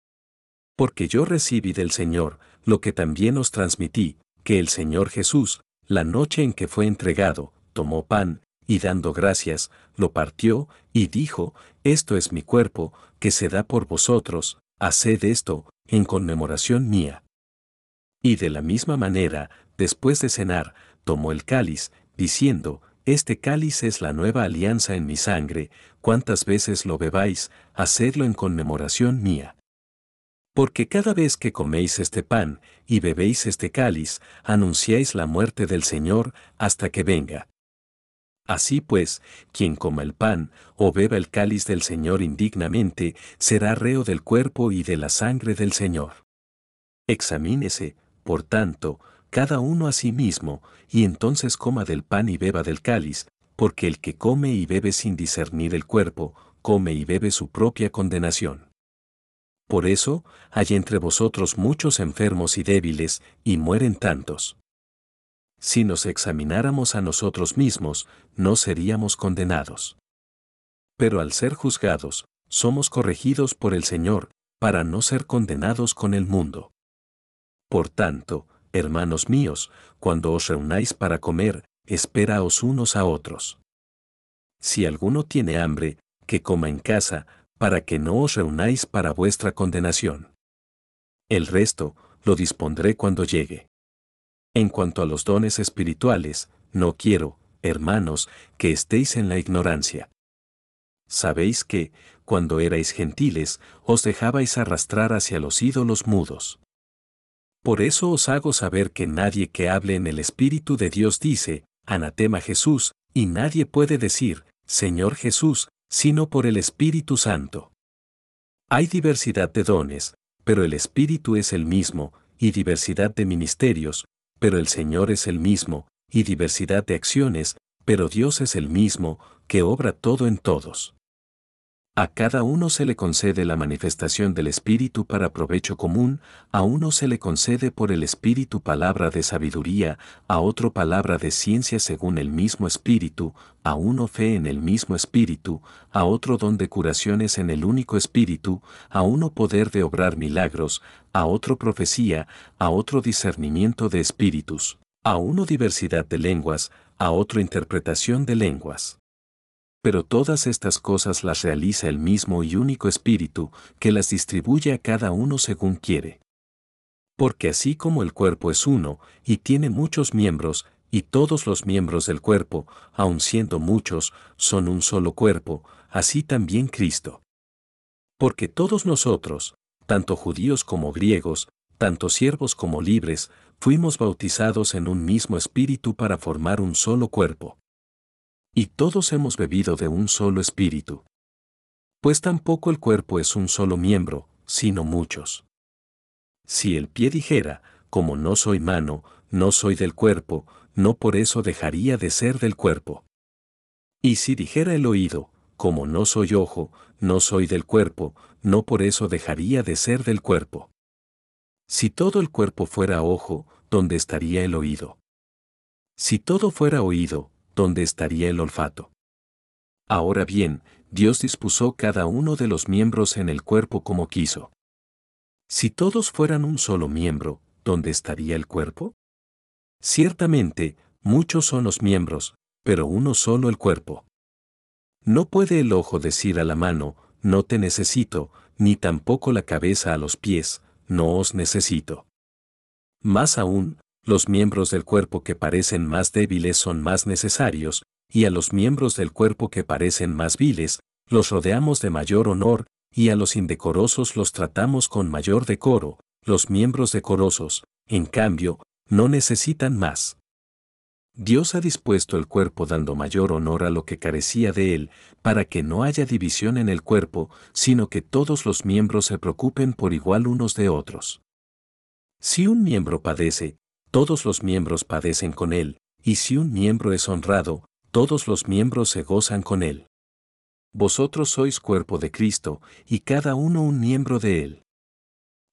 Speaker 1: Porque yo recibí del Señor lo que también os transmití, que el Señor Jesús, la noche en que fue entregado, tomó pan, y dando gracias, lo partió, y dijo, Esto es mi cuerpo, que se da por vosotros, haced esto, en conmemoración mía. Y de la misma manera, después de cenar, tomó el cáliz, diciendo, Este cáliz es la nueva alianza en mi sangre, cuantas veces lo bebáis, hacedlo en conmemoración mía. Porque cada vez que coméis este pan y bebéis este cáliz, anunciáis la muerte del Señor hasta que venga. Así pues, quien coma el pan o beba el cáliz del Señor indignamente, será reo del cuerpo y de la sangre del Señor. Examínese, por tanto, cada uno a sí mismo, y entonces coma del pan y beba del cáliz, porque el que come y bebe sin discernir el cuerpo, come y bebe su propia condenación. Por eso, hay entre vosotros muchos enfermos y débiles, y mueren tantos. Si nos examináramos a nosotros mismos, no seríamos condenados. Pero al ser juzgados, somos corregidos por el Señor, para no ser condenados con el mundo. Por tanto, hermanos míos, cuando os reunáis para comer, esperaos unos a otros. Si alguno tiene hambre, que coma en casa, para que no os reunáis para vuestra condenación. El resto, lo dispondré cuando llegue. En cuanto a los dones espirituales, no quiero, hermanos, que estéis en la ignorancia. Sabéis que, cuando erais gentiles, os dejabais arrastrar hacia los ídolos mudos. Por eso os hago saber que nadie que hable en el Espíritu de Dios dice, Anatema Jesús, y nadie puede decir, Señor Jesús, sino por el Espíritu Santo. Hay diversidad de dones, pero el Espíritu es el mismo, y diversidad de ministerios, pero el Señor es el mismo, y diversidad de acciones, pero Dios es el mismo, que obra todo en todos. A cada uno se le concede la manifestación del Espíritu para provecho común, a uno se le concede por el Espíritu palabra de sabiduría, a otro palabra de ciencia según el mismo Espíritu, a uno fe en el mismo Espíritu, a otro don de curaciones en el único Espíritu, a uno poder de obrar milagros, a otro profecía, a otro discernimiento de espíritus, a uno diversidad de lenguas, a otro interpretación de lenguas. Pero todas estas cosas las realiza el mismo y único Espíritu, que las distribuye a cada uno según quiere. Porque así como el cuerpo es uno, y tiene muchos miembros, y todos los miembros del cuerpo, aun siendo muchos, son un solo cuerpo, así también Cristo. Porque todos nosotros, tanto judíos como griegos, tanto siervos como libres, fuimos bautizados en un mismo espíritu para formar un solo cuerpo. Y todos hemos bebido de un solo espíritu. Pues tampoco el cuerpo es un solo miembro, sino muchos. Si el pie dijera, como no soy mano, no soy del cuerpo, no por eso dejaría de ser del cuerpo. Y si dijera el oído, como no soy ojo, no soy del cuerpo, no por eso dejaría de ser del cuerpo. Si todo el cuerpo fuera ojo, ¿dónde estaría el oído? Si todo fuera oído, ¿dónde estaría el olfato? Ahora bien, Dios dispuso cada uno de los miembros en el cuerpo como quiso. Si todos fueran un solo miembro, ¿dónde estaría el cuerpo? Ciertamente, muchos son los miembros, pero uno solo el cuerpo. No puede el ojo decir a la mano, no te necesito, ni tampoco la cabeza a los pies, no os necesito. Más aún, los miembros del cuerpo que parecen más débiles son más necesarios, y a los miembros del cuerpo que parecen más viles, los rodeamos de mayor honor, y a los indecorosos los tratamos con mayor decoro, los miembros decorosos, en cambio, no necesitan más. Dios ha dispuesto el cuerpo dando mayor honor a lo que carecía de él, para que no haya división en el cuerpo, sino que todos los miembros se preocupen por igual unos de otros. Si un miembro padece, todos los miembros padecen con él, y si un miembro es honrado, todos los miembros se gozan con él. Vosotros sois cuerpo de Cristo, y cada uno un miembro de él.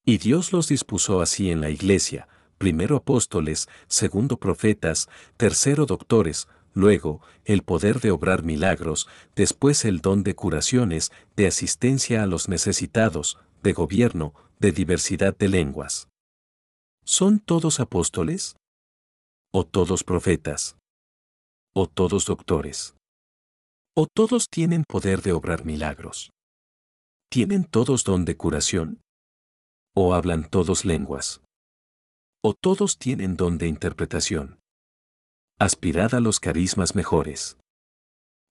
Speaker 1: Y Dios los dispuso así en la iglesia, primero apóstoles, segundo profetas, tercero doctores, luego el poder de obrar milagros, después el don de curaciones, de asistencia a los necesitados, de gobierno, de diversidad de lenguas. ¿Son todos apóstoles? ¿O todos profetas? ¿O todos doctores? ¿O todos tienen poder de obrar milagros? ¿Tienen todos don de curación? ¿O hablan todos lenguas? ¿O todos tienen don de interpretación? Aspirad a los carismas mejores.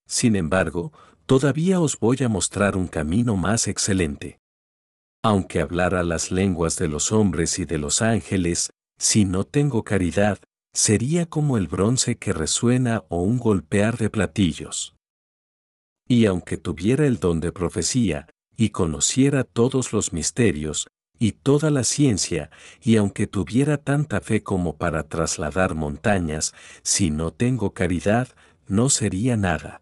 Speaker 1: Sin embargo, todavía os voy a mostrar un camino más excelente aunque hablara las lenguas de los hombres y de los ángeles, si no tengo caridad, sería como el bronce que resuena o un golpear de platillos. Y aunque tuviera el don de profecía, y conociera todos los misterios, y toda la ciencia, y aunque tuviera tanta fe como para trasladar montañas, si no tengo caridad, no sería nada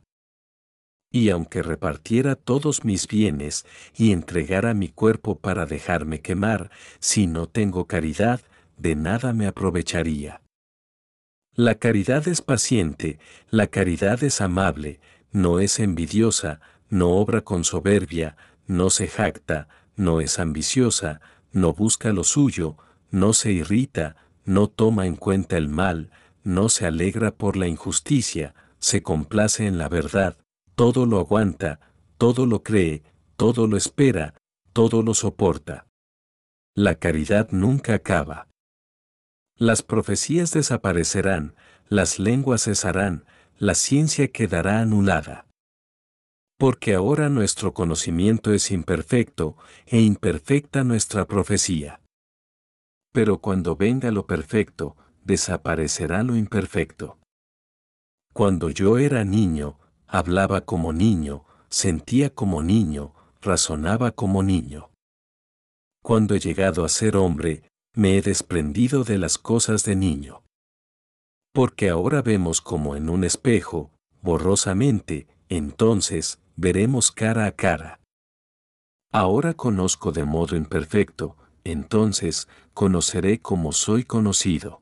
Speaker 1: y aunque repartiera todos mis bienes y entregara mi cuerpo para dejarme quemar, si no tengo caridad, de nada me aprovecharía. La caridad es paciente, la caridad es amable, no es envidiosa, no obra con soberbia, no se jacta, no es ambiciosa, no busca lo suyo, no se irrita, no toma en cuenta el mal, no se alegra por la injusticia, se complace en la verdad, todo lo aguanta, todo lo cree, todo lo espera, todo lo soporta. La caridad nunca acaba. Las profecías desaparecerán, las lenguas cesarán, la ciencia quedará anulada. Porque ahora nuestro conocimiento es imperfecto e imperfecta nuestra profecía. Pero cuando venga lo perfecto, desaparecerá lo imperfecto. Cuando yo era niño, hablaba como niño, sentía como niño, razonaba como niño. Cuando he llegado a ser hombre, me he desprendido de las cosas de niño. Porque ahora vemos como en un espejo, borrosamente, entonces, veremos cara a cara. Ahora conozco de modo imperfecto, entonces, conoceré como soy conocido.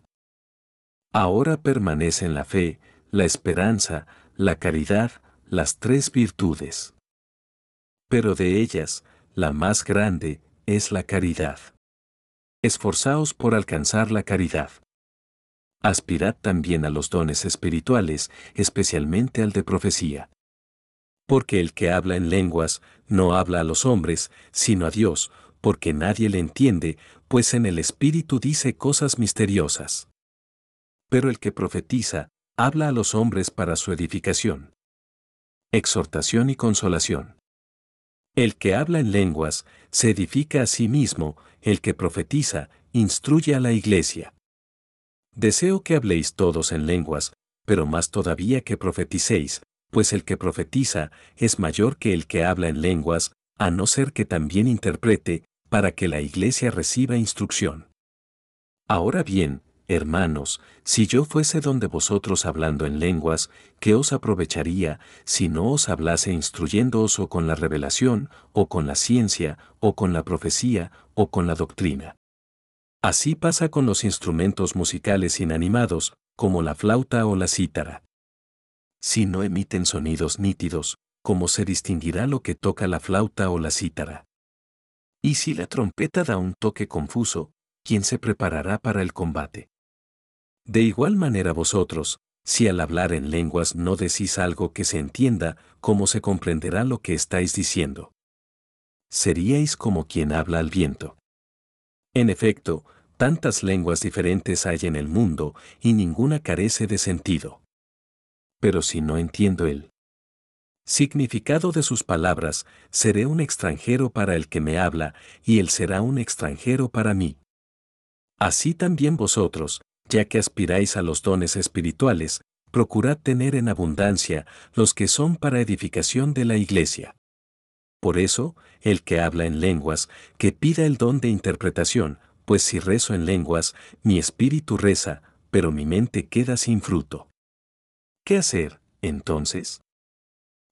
Speaker 1: Ahora permanecen la fe, la esperanza, la caridad, las tres virtudes. Pero de ellas, la más grande, es la caridad. Esforzaos por alcanzar la caridad. Aspirad también a los dones espirituales, especialmente al de profecía. Porque el que habla en lenguas, no habla a los hombres, sino a Dios, porque nadie le entiende, pues en el Espíritu dice cosas misteriosas. Pero el que profetiza, habla a los hombres para su edificación. Exhortación y consolación. El que habla en lenguas, se edifica a sí mismo, el que profetiza, instruye a la iglesia. Deseo que habléis todos en lenguas, pero más todavía que profeticéis, pues el que profetiza es mayor que el que habla en lenguas, a no ser que también interprete, para que la iglesia reciba instrucción. Ahora bien, Hermanos, si yo fuese donde vosotros hablando en lenguas, ¿qué os aprovecharía si no os hablase instruyéndoos o con la revelación, o con la ciencia, o con la profecía, o con la doctrina? Así pasa con los instrumentos musicales inanimados, como la flauta o la cítara. Si no emiten sonidos nítidos, ¿cómo se distinguirá lo que toca la flauta o la cítara? Y si la trompeta da un toque confuso, ¿quién se preparará para el combate? De igual manera vosotros, si al hablar en lenguas no decís algo que se entienda, ¿cómo se comprenderá lo que estáis diciendo? Seríais como quien habla al viento. En efecto, tantas lenguas diferentes hay en el mundo y ninguna carece de sentido. Pero si no entiendo el significado de sus palabras, seré un extranjero para el que me habla y él será un extranjero para mí. Así también vosotros, ya que aspiráis a los dones espirituales, procurad tener en abundancia los que son para edificación de la iglesia. Por eso, el que habla en lenguas, que pida el don de interpretación, pues si rezo en lenguas, mi espíritu reza, pero mi mente queda sin fruto. ¿Qué hacer, entonces?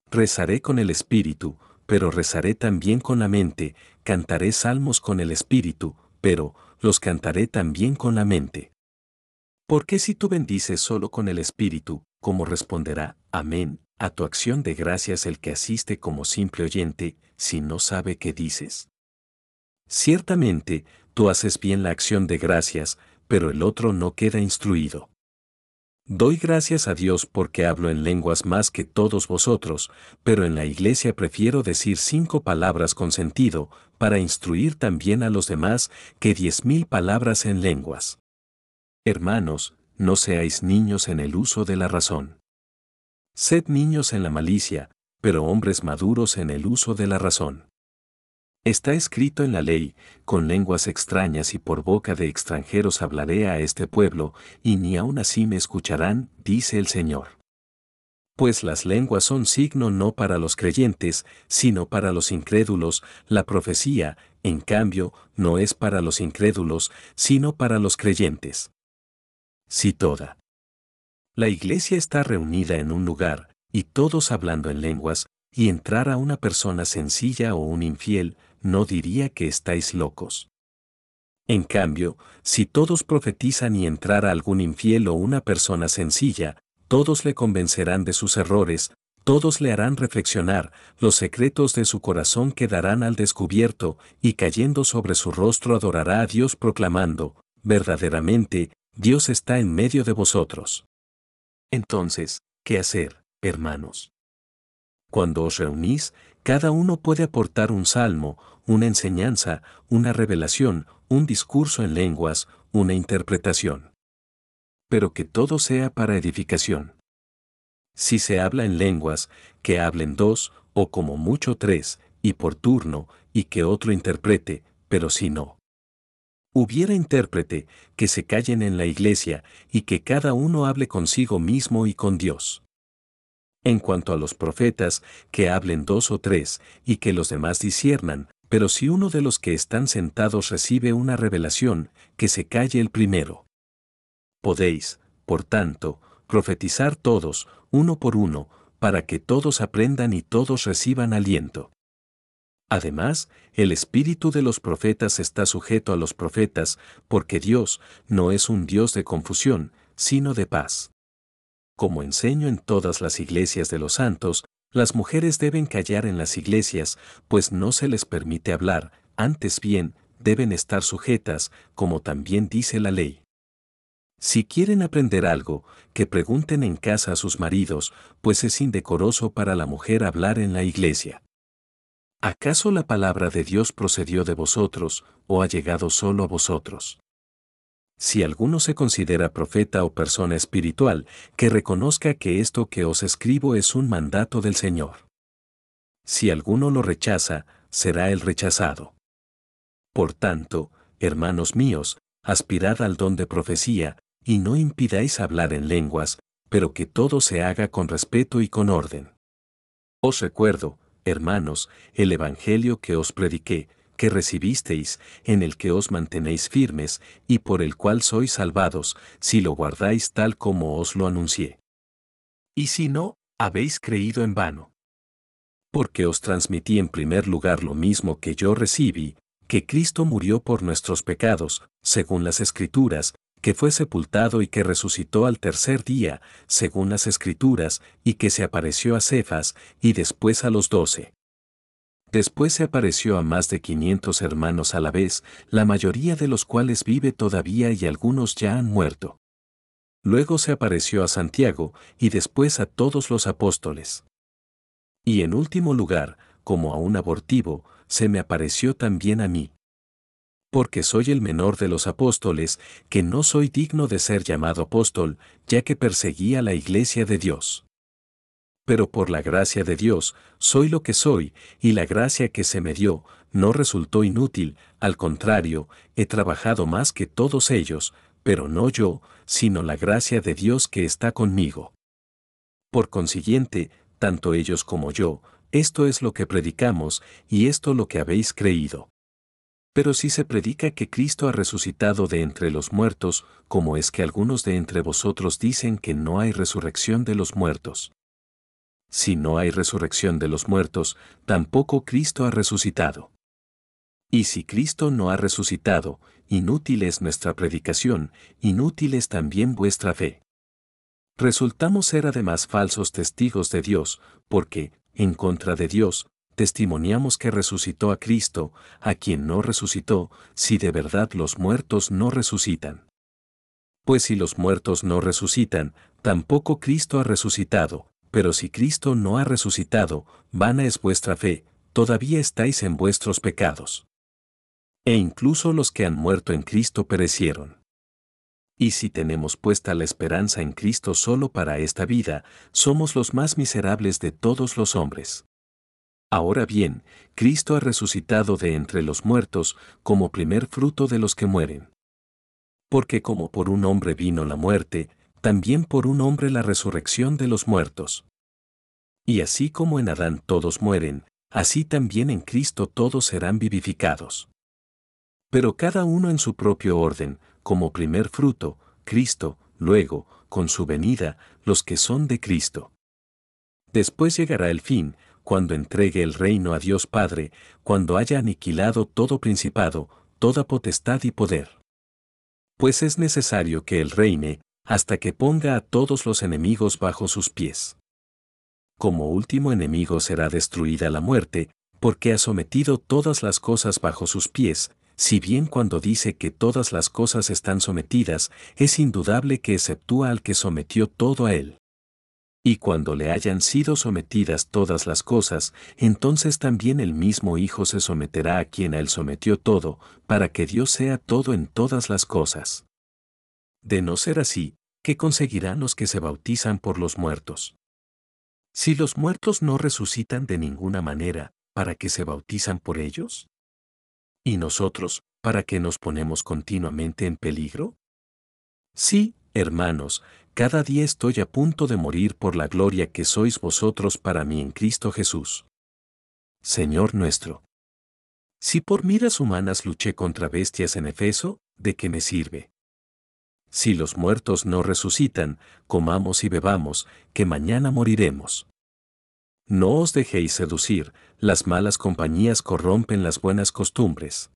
Speaker 1: Rezaré con el espíritu, pero rezaré también con la mente, cantaré salmos con el espíritu, pero los cantaré también con la mente. ¿Por qué si tú bendices solo con el Espíritu, cómo responderá, amén, a tu acción de gracias el que asiste como simple oyente, si no sabe qué dices? Ciertamente, tú haces bien la acción de gracias, pero el otro no queda instruido. Doy gracias a Dios porque hablo en lenguas más que todos vosotros, pero en la iglesia prefiero decir cinco palabras con sentido, para instruir también a los demás que diez mil palabras en lenguas. Hermanos, no seáis niños en el uso de la razón. Sed niños en la malicia, pero hombres maduros en el uso de la razón. Está escrito en la ley, con lenguas extrañas y por boca de extranjeros hablaré a este pueblo, y ni aun así me escucharán, dice el Señor. Pues las lenguas son signo no para los creyentes, sino para los incrédulos, la profecía, en cambio, no es para los incrédulos, sino para los creyentes. Si toda la iglesia está reunida en un lugar, y todos hablando en lenguas, y entrara una persona sencilla o un infiel, no diría que estáis locos. En cambio, si todos profetizan y entrara algún infiel o una persona sencilla, todos le convencerán de sus errores, todos le harán reflexionar, los secretos de su corazón quedarán al descubierto, y cayendo sobre su rostro adorará a Dios proclamando, verdaderamente, Dios está en medio de vosotros. Entonces, ¿qué hacer, hermanos? Cuando os reunís, cada uno puede aportar un salmo, una enseñanza, una revelación, un discurso en lenguas, una interpretación. Pero que todo sea para edificación. Si se habla en lenguas, que hablen dos, o como mucho tres, y por turno, y que otro interprete, pero si no hubiera intérprete, que se callen en la iglesia y que cada uno hable consigo mismo y con Dios. En cuanto a los profetas, que hablen dos o tres, y que los demás disiernan, pero si uno de los que están sentados recibe una revelación, que se calle el primero. Podéis, por tanto, profetizar todos, uno por uno, para que todos aprendan y todos reciban aliento. Además, el espíritu de los profetas está sujeto a los profetas, porque Dios no es un Dios de confusión, sino de paz. Como enseño en todas las iglesias de los santos, las mujeres deben callar en las iglesias, pues no se les permite hablar, antes bien, deben estar sujetas, como también dice la ley. Si quieren aprender algo, que pregunten en casa a sus maridos, pues es indecoroso para la mujer hablar en la iglesia. ¿Acaso la palabra de Dios procedió de vosotros, o ha llegado solo a vosotros? Si alguno se considera profeta o persona espiritual, que reconozca que esto que os escribo es un mandato del Señor. Si alguno lo rechaza, será el rechazado. Por tanto, hermanos míos, aspirad al don de profecía, y no impidáis hablar en lenguas, pero que todo se haga con respeto y con orden. Os recuerdo, hermanos, el Evangelio que os prediqué, que recibisteis, en el que os mantenéis firmes, y por el cual sois salvados, si lo guardáis tal como os lo anuncié. Y si no, habéis creído en vano. Porque os transmití en primer lugar lo mismo que yo recibí, que Cristo murió por nuestros pecados, según las Escrituras, que fue sepultado y que resucitó al tercer día, según las escrituras, y que se apareció a Cefas, y después a los doce. Después se apareció a más de quinientos hermanos a la vez, la mayoría de los cuales vive todavía y algunos ya han muerto. Luego se apareció a Santiago, y después a todos los apóstoles. Y en último lugar, como a un abortivo, se me apareció también a mí porque soy el menor de los apóstoles, que no soy digno de ser llamado apóstol, ya que perseguía la iglesia de Dios. Pero por la gracia de Dios, soy lo que soy, y la gracia que se me dio, no resultó inútil, al contrario, he trabajado más que todos ellos, pero no yo, sino la gracia de Dios que está conmigo. Por consiguiente, tanto ellos como yo, esto es lo que predicamos, y esto lo que habéis creído. Pero si se predica que Cristo ha resucitado de entre los muertos, ¿cómo es que algunos de entre vosotros dicen que no hay resurrección de los muertos? Si no hay resurrección de los muertos, tampoco Cristo ha resucitado. Y si Cristo no ha resucitado, inútil es nuestra predicación, inútil es también vuestra fe. Resultamos ser además falsos testigos de Dios, porque, en contra de Dios, testimoniamos que resucitó a Cristo, a quien no resucitó, si de verdad los muertos no resucitan. Pues si los muertos no resucitan, tampoco Cristo ha resucitado, pero si Cristo no ha resucitado, vana es vuestra fe, todavía estáis en vuestros pecados. E incluso los que han muerto en Cristo perecieron. Y si tenemos puesta la esperanza en Cristo solo para esta vida, somos los más miserables de todos los hombres. Ahora bien, Cristo ha resucitado de entre los muertos como primer fruto de los que mueren. Porque como por un hombre vino la muerte, también por un hombre la resurrección de los muertos. Y así como en Adán todos mueren, así también en Cristo todos serán vivificados. Pero cada uno en su propio orden, como primer fruto, Cristo, luego, con su venida, los que son de Cristo. Después llegará el fin, cuando entregue el reino a Dios Padre, cuando haya aniquilado todo principado, toda potestad y poder. Pues es necesario que Él reine, hasta que ponga a todos los enemigos bajo sus pies. Como último enemigo será destruida la muerte, porque ha sometido todas las cosas bajo sus pies, si bien cuando dice que todas las cosas están sometidas, es indudable que exceptúa al que sometió todo a él. Y cuando le hayan sido sometidas todas las cosas, entonces también el mismo Hijo se someterá a quien a él sometió todo, para que Dios sea todo en todas las cosas. De no ser así, ¿qué conseguirán los que se bautizan por los muertos? Si los muertos no resucitan de ninguna manera, ¿para qué se bautizan por ellos? ¿Y nosotros, para qué nos ponemos continuamente en peligro? Sí, hermanos, cada día estoy a punto de morir por la gloria que sois vosotros para mí en Cristo Jesús. Señor nuestro. Si por miras humanas luché contra bestias en Efeso, ¿de qué me sirve? Si los muertos no resucitan, comamos y bebamos, que mañana moriremos. No os dejéis seducir, las malas compañías corrompen las buenas costumbres.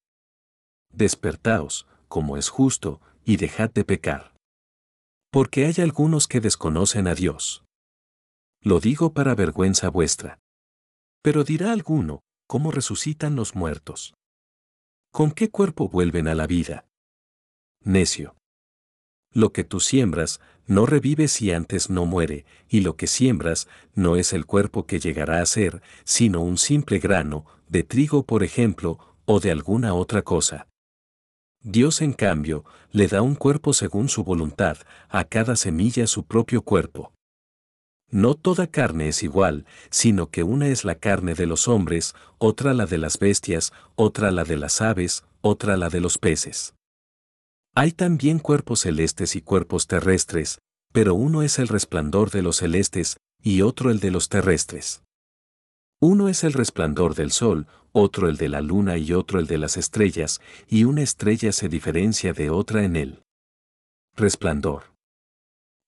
Speaker 1: Despertaos, como es justo, y dejad de pecar. Porque hay algunos que desconocen a Dios. Lo digo para vergüenza vuestra. Pero dirá alguno, ¿cómo resucitan los muertos? ¿Con qué cuerpo vuelven a la vida? Necio. Lo que tú siembras, no revive si antes no muere, y lo que siembras, no es el cuerpo que llegará a ser, sino un simple grano, de trigo por ejemplo, o de alguna otra cosa. Dios en cambio, le da un cuerpo según su voluntad, a cada semilla su propio cuerpo. No toda carne es igual, sino que una es la carne de los hombres, otra la de las bestias, otra la de las aves, otra la de los peces. Hay también cuerpos celestes y cuerpos terrestres, pero uno es el resplandor de los celestes y otro el de los terrestres. Uno es el resplandor del sol, otro el de la luna y otro el de las estrellas, y una estrella se diferencia de otra en él. Resplandor.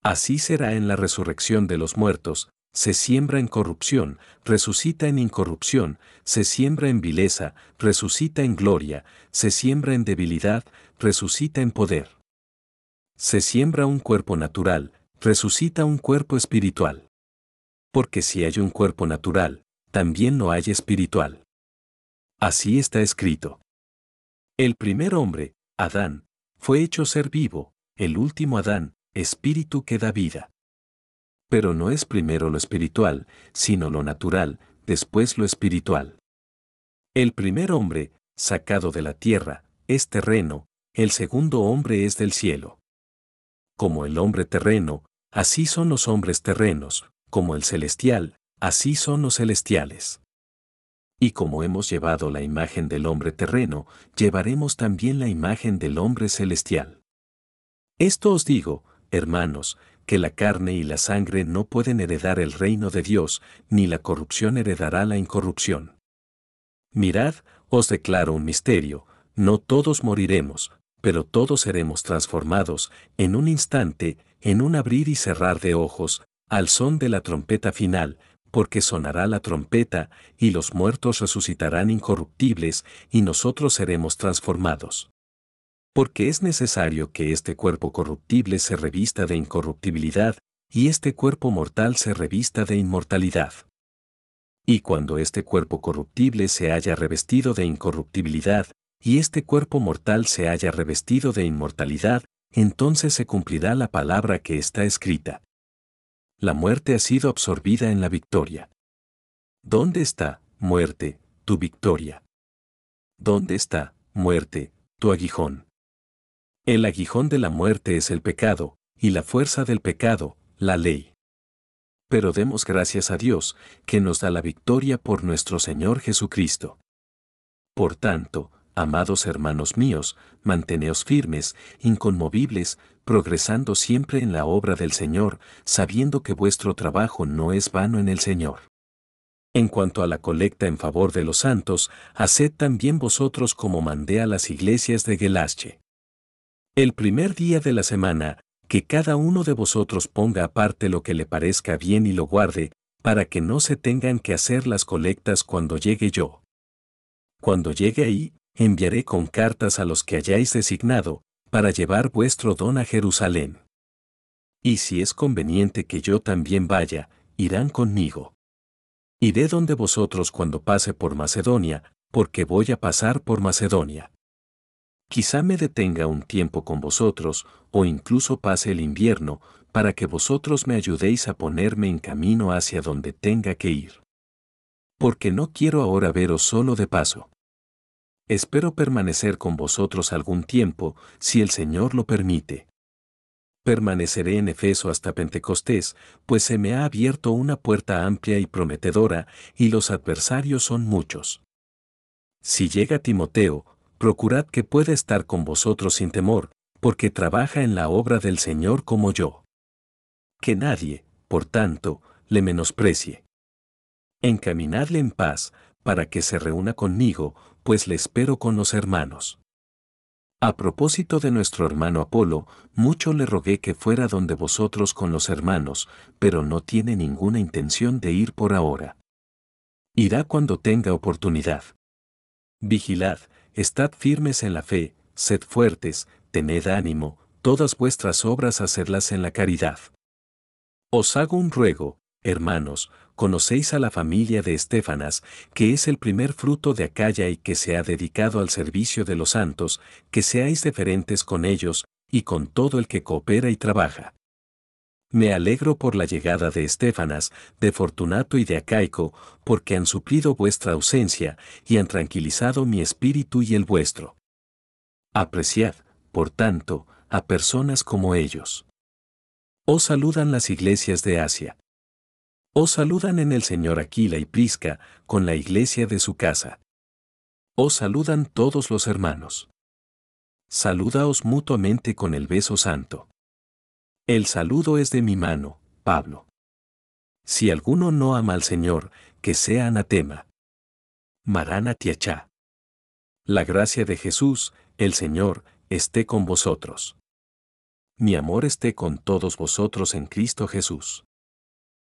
Speaker 1: Así será en la resurrección de los muertos, se siembra en corrupción, resucita en incorrupción, se siembra en vileza, resucita en gloria, se siembra en debilidad, resucita en poder. Se siembra un cuerpo natural, resucita un cuerpo espiritual. Porque si hay un cuerpo natural, también no hay espiritual. Así está escrito. El primer hombre, Adán, fue hecho ser vivo, el último Adán, espíritu que da vida. Pero no es primero lo espiritual, sino lo natural, después lo espiritual. El primer hombre, sacado de la tierra, es terreno, el segundo hombre es del cielo. Como el hombre terreno, así son los hombres terrenos, como el celestial, así son los celestiales. Y como hemos llevado la imagen del hombre terreno, llevaremos también la imagen del hombre celestial. Esto os digo, hermanos, que la carne y la sangre no pueden heredar el reino de Dios, ni la corrupción heredará la incorrupción. Mirad, os declaro un misterio, no todos moriremos, pero todos seremos transformados, en un instante, en un abrir y cerrar de ojos, al son de la trompeta final, porque sonará la trompeta, y los muertos resucitarán incorruptibles, y nosotros seremos transformados porque es necesario que este cuerpo corruptible se revista de incorruptibilidad, y este cuerpo mortal se revista de inmortalidad. Y cuando este cuerpo corruptible se haya revestido de incorruptibilidad, y este cuerpo mortal se haya revestido de inmortalidad, entonces se cumplirá la palabra que está escrita. La muerte ha sido absorbida en la victoria. ¿Dónde está, muerte, tu victoria? ¿Dónde está, muerte, tu aguijón? El aguijón de la muerte es el pecado, y la fuerza del pecado, la ley. Pero demos gracias a Dios, que nos da la victoria por nuestro Señor Jesucristo. Por tanto, amados hermanos míos, manteneos firmes, inconmovibles, progresando siempre en la obra del Señor, sabiendo que vuestro trabajo no es vano en el Señor. En cuanto a la colecta en favor de los santos, haced también vosotros como mandé a las iglesias de Gelache. El primer día de la semana, que cada uno de vosotros ponga aparte lo que le parezca bien y lo guarde, para que no se tengan que hacer las colectas cuando llegue yo. Cuando llegue ahí, enviaré con cartas a los que hayáis designado, para llevar vuestro don a Jerusalén. Y si es conveniente que yo también vaya, irán conmigo. Iré donde vosotros cuando pase por Macedonia, porque voy a pasar por Macedonia. Quizá me detenga un tiempo con vosotros, o incluso pase el invierno, para que vosotros me ayudéis a ponerme en camino hacia donde tenga que ir. Porque no quiero ahora veros solo de paso. Espero permanecer con vosotros algún tiempo, si el Señor lo permite. Permaneceré en Efeso hasta Pentecostés, pues se me ha abierto una puerta amplia y prometedora, y los adversarios son muchos. Si llega Timoteo, procurad que pueda estar con vosotros sin temor, porque trabaja en la obra del Señor como yo. Que nadie, por tanto, le menosprecie. Encaminadle en paz, para que se reúna conmigo, pues le espero con los hermanos. A propósito de nuestro hermano Apolo, mucho le rogué que fuera donde vosotros con los hermanos, pero no tiene ninguna intención de ir por ahora. Irá cuando tenga oportunidad. Vigilad, estad firmes en la fe, sed fuertes, tened ánimo, todas vuestras obras hacerlas en la caridad. Os hago un ruego, hermanos, conocéis a la familia de Estefanas, que es el primer fruto de Acaya y que se ha dedicado al servicio de los santos, que seáis deferentes con ellos, y con todo el que coopera y trabaja. Me alegro por la llegada de Estefanas, de Fortunato y de Acaico, porque han suplido vuestra ausencia y han tranquilizado mi espíritu y el vuestro. Apreciad, por tanto, a personas como ellos. Os saludan las iglesias de Asia. Os saludan en el Señor Aquila y Prisca, con la iglesia de su casa. Os saludan todos los hermanos. Saludaos mutuamente con el beso santo. El saludo es de mi mano, Pablo. Si alguno no ama al Señor, que sea anatema. Marana Tiachá. La gracia de Jesús, el Señor, esté con vosotros. Mi amor esté con todos vosotros en Cristo Jesús.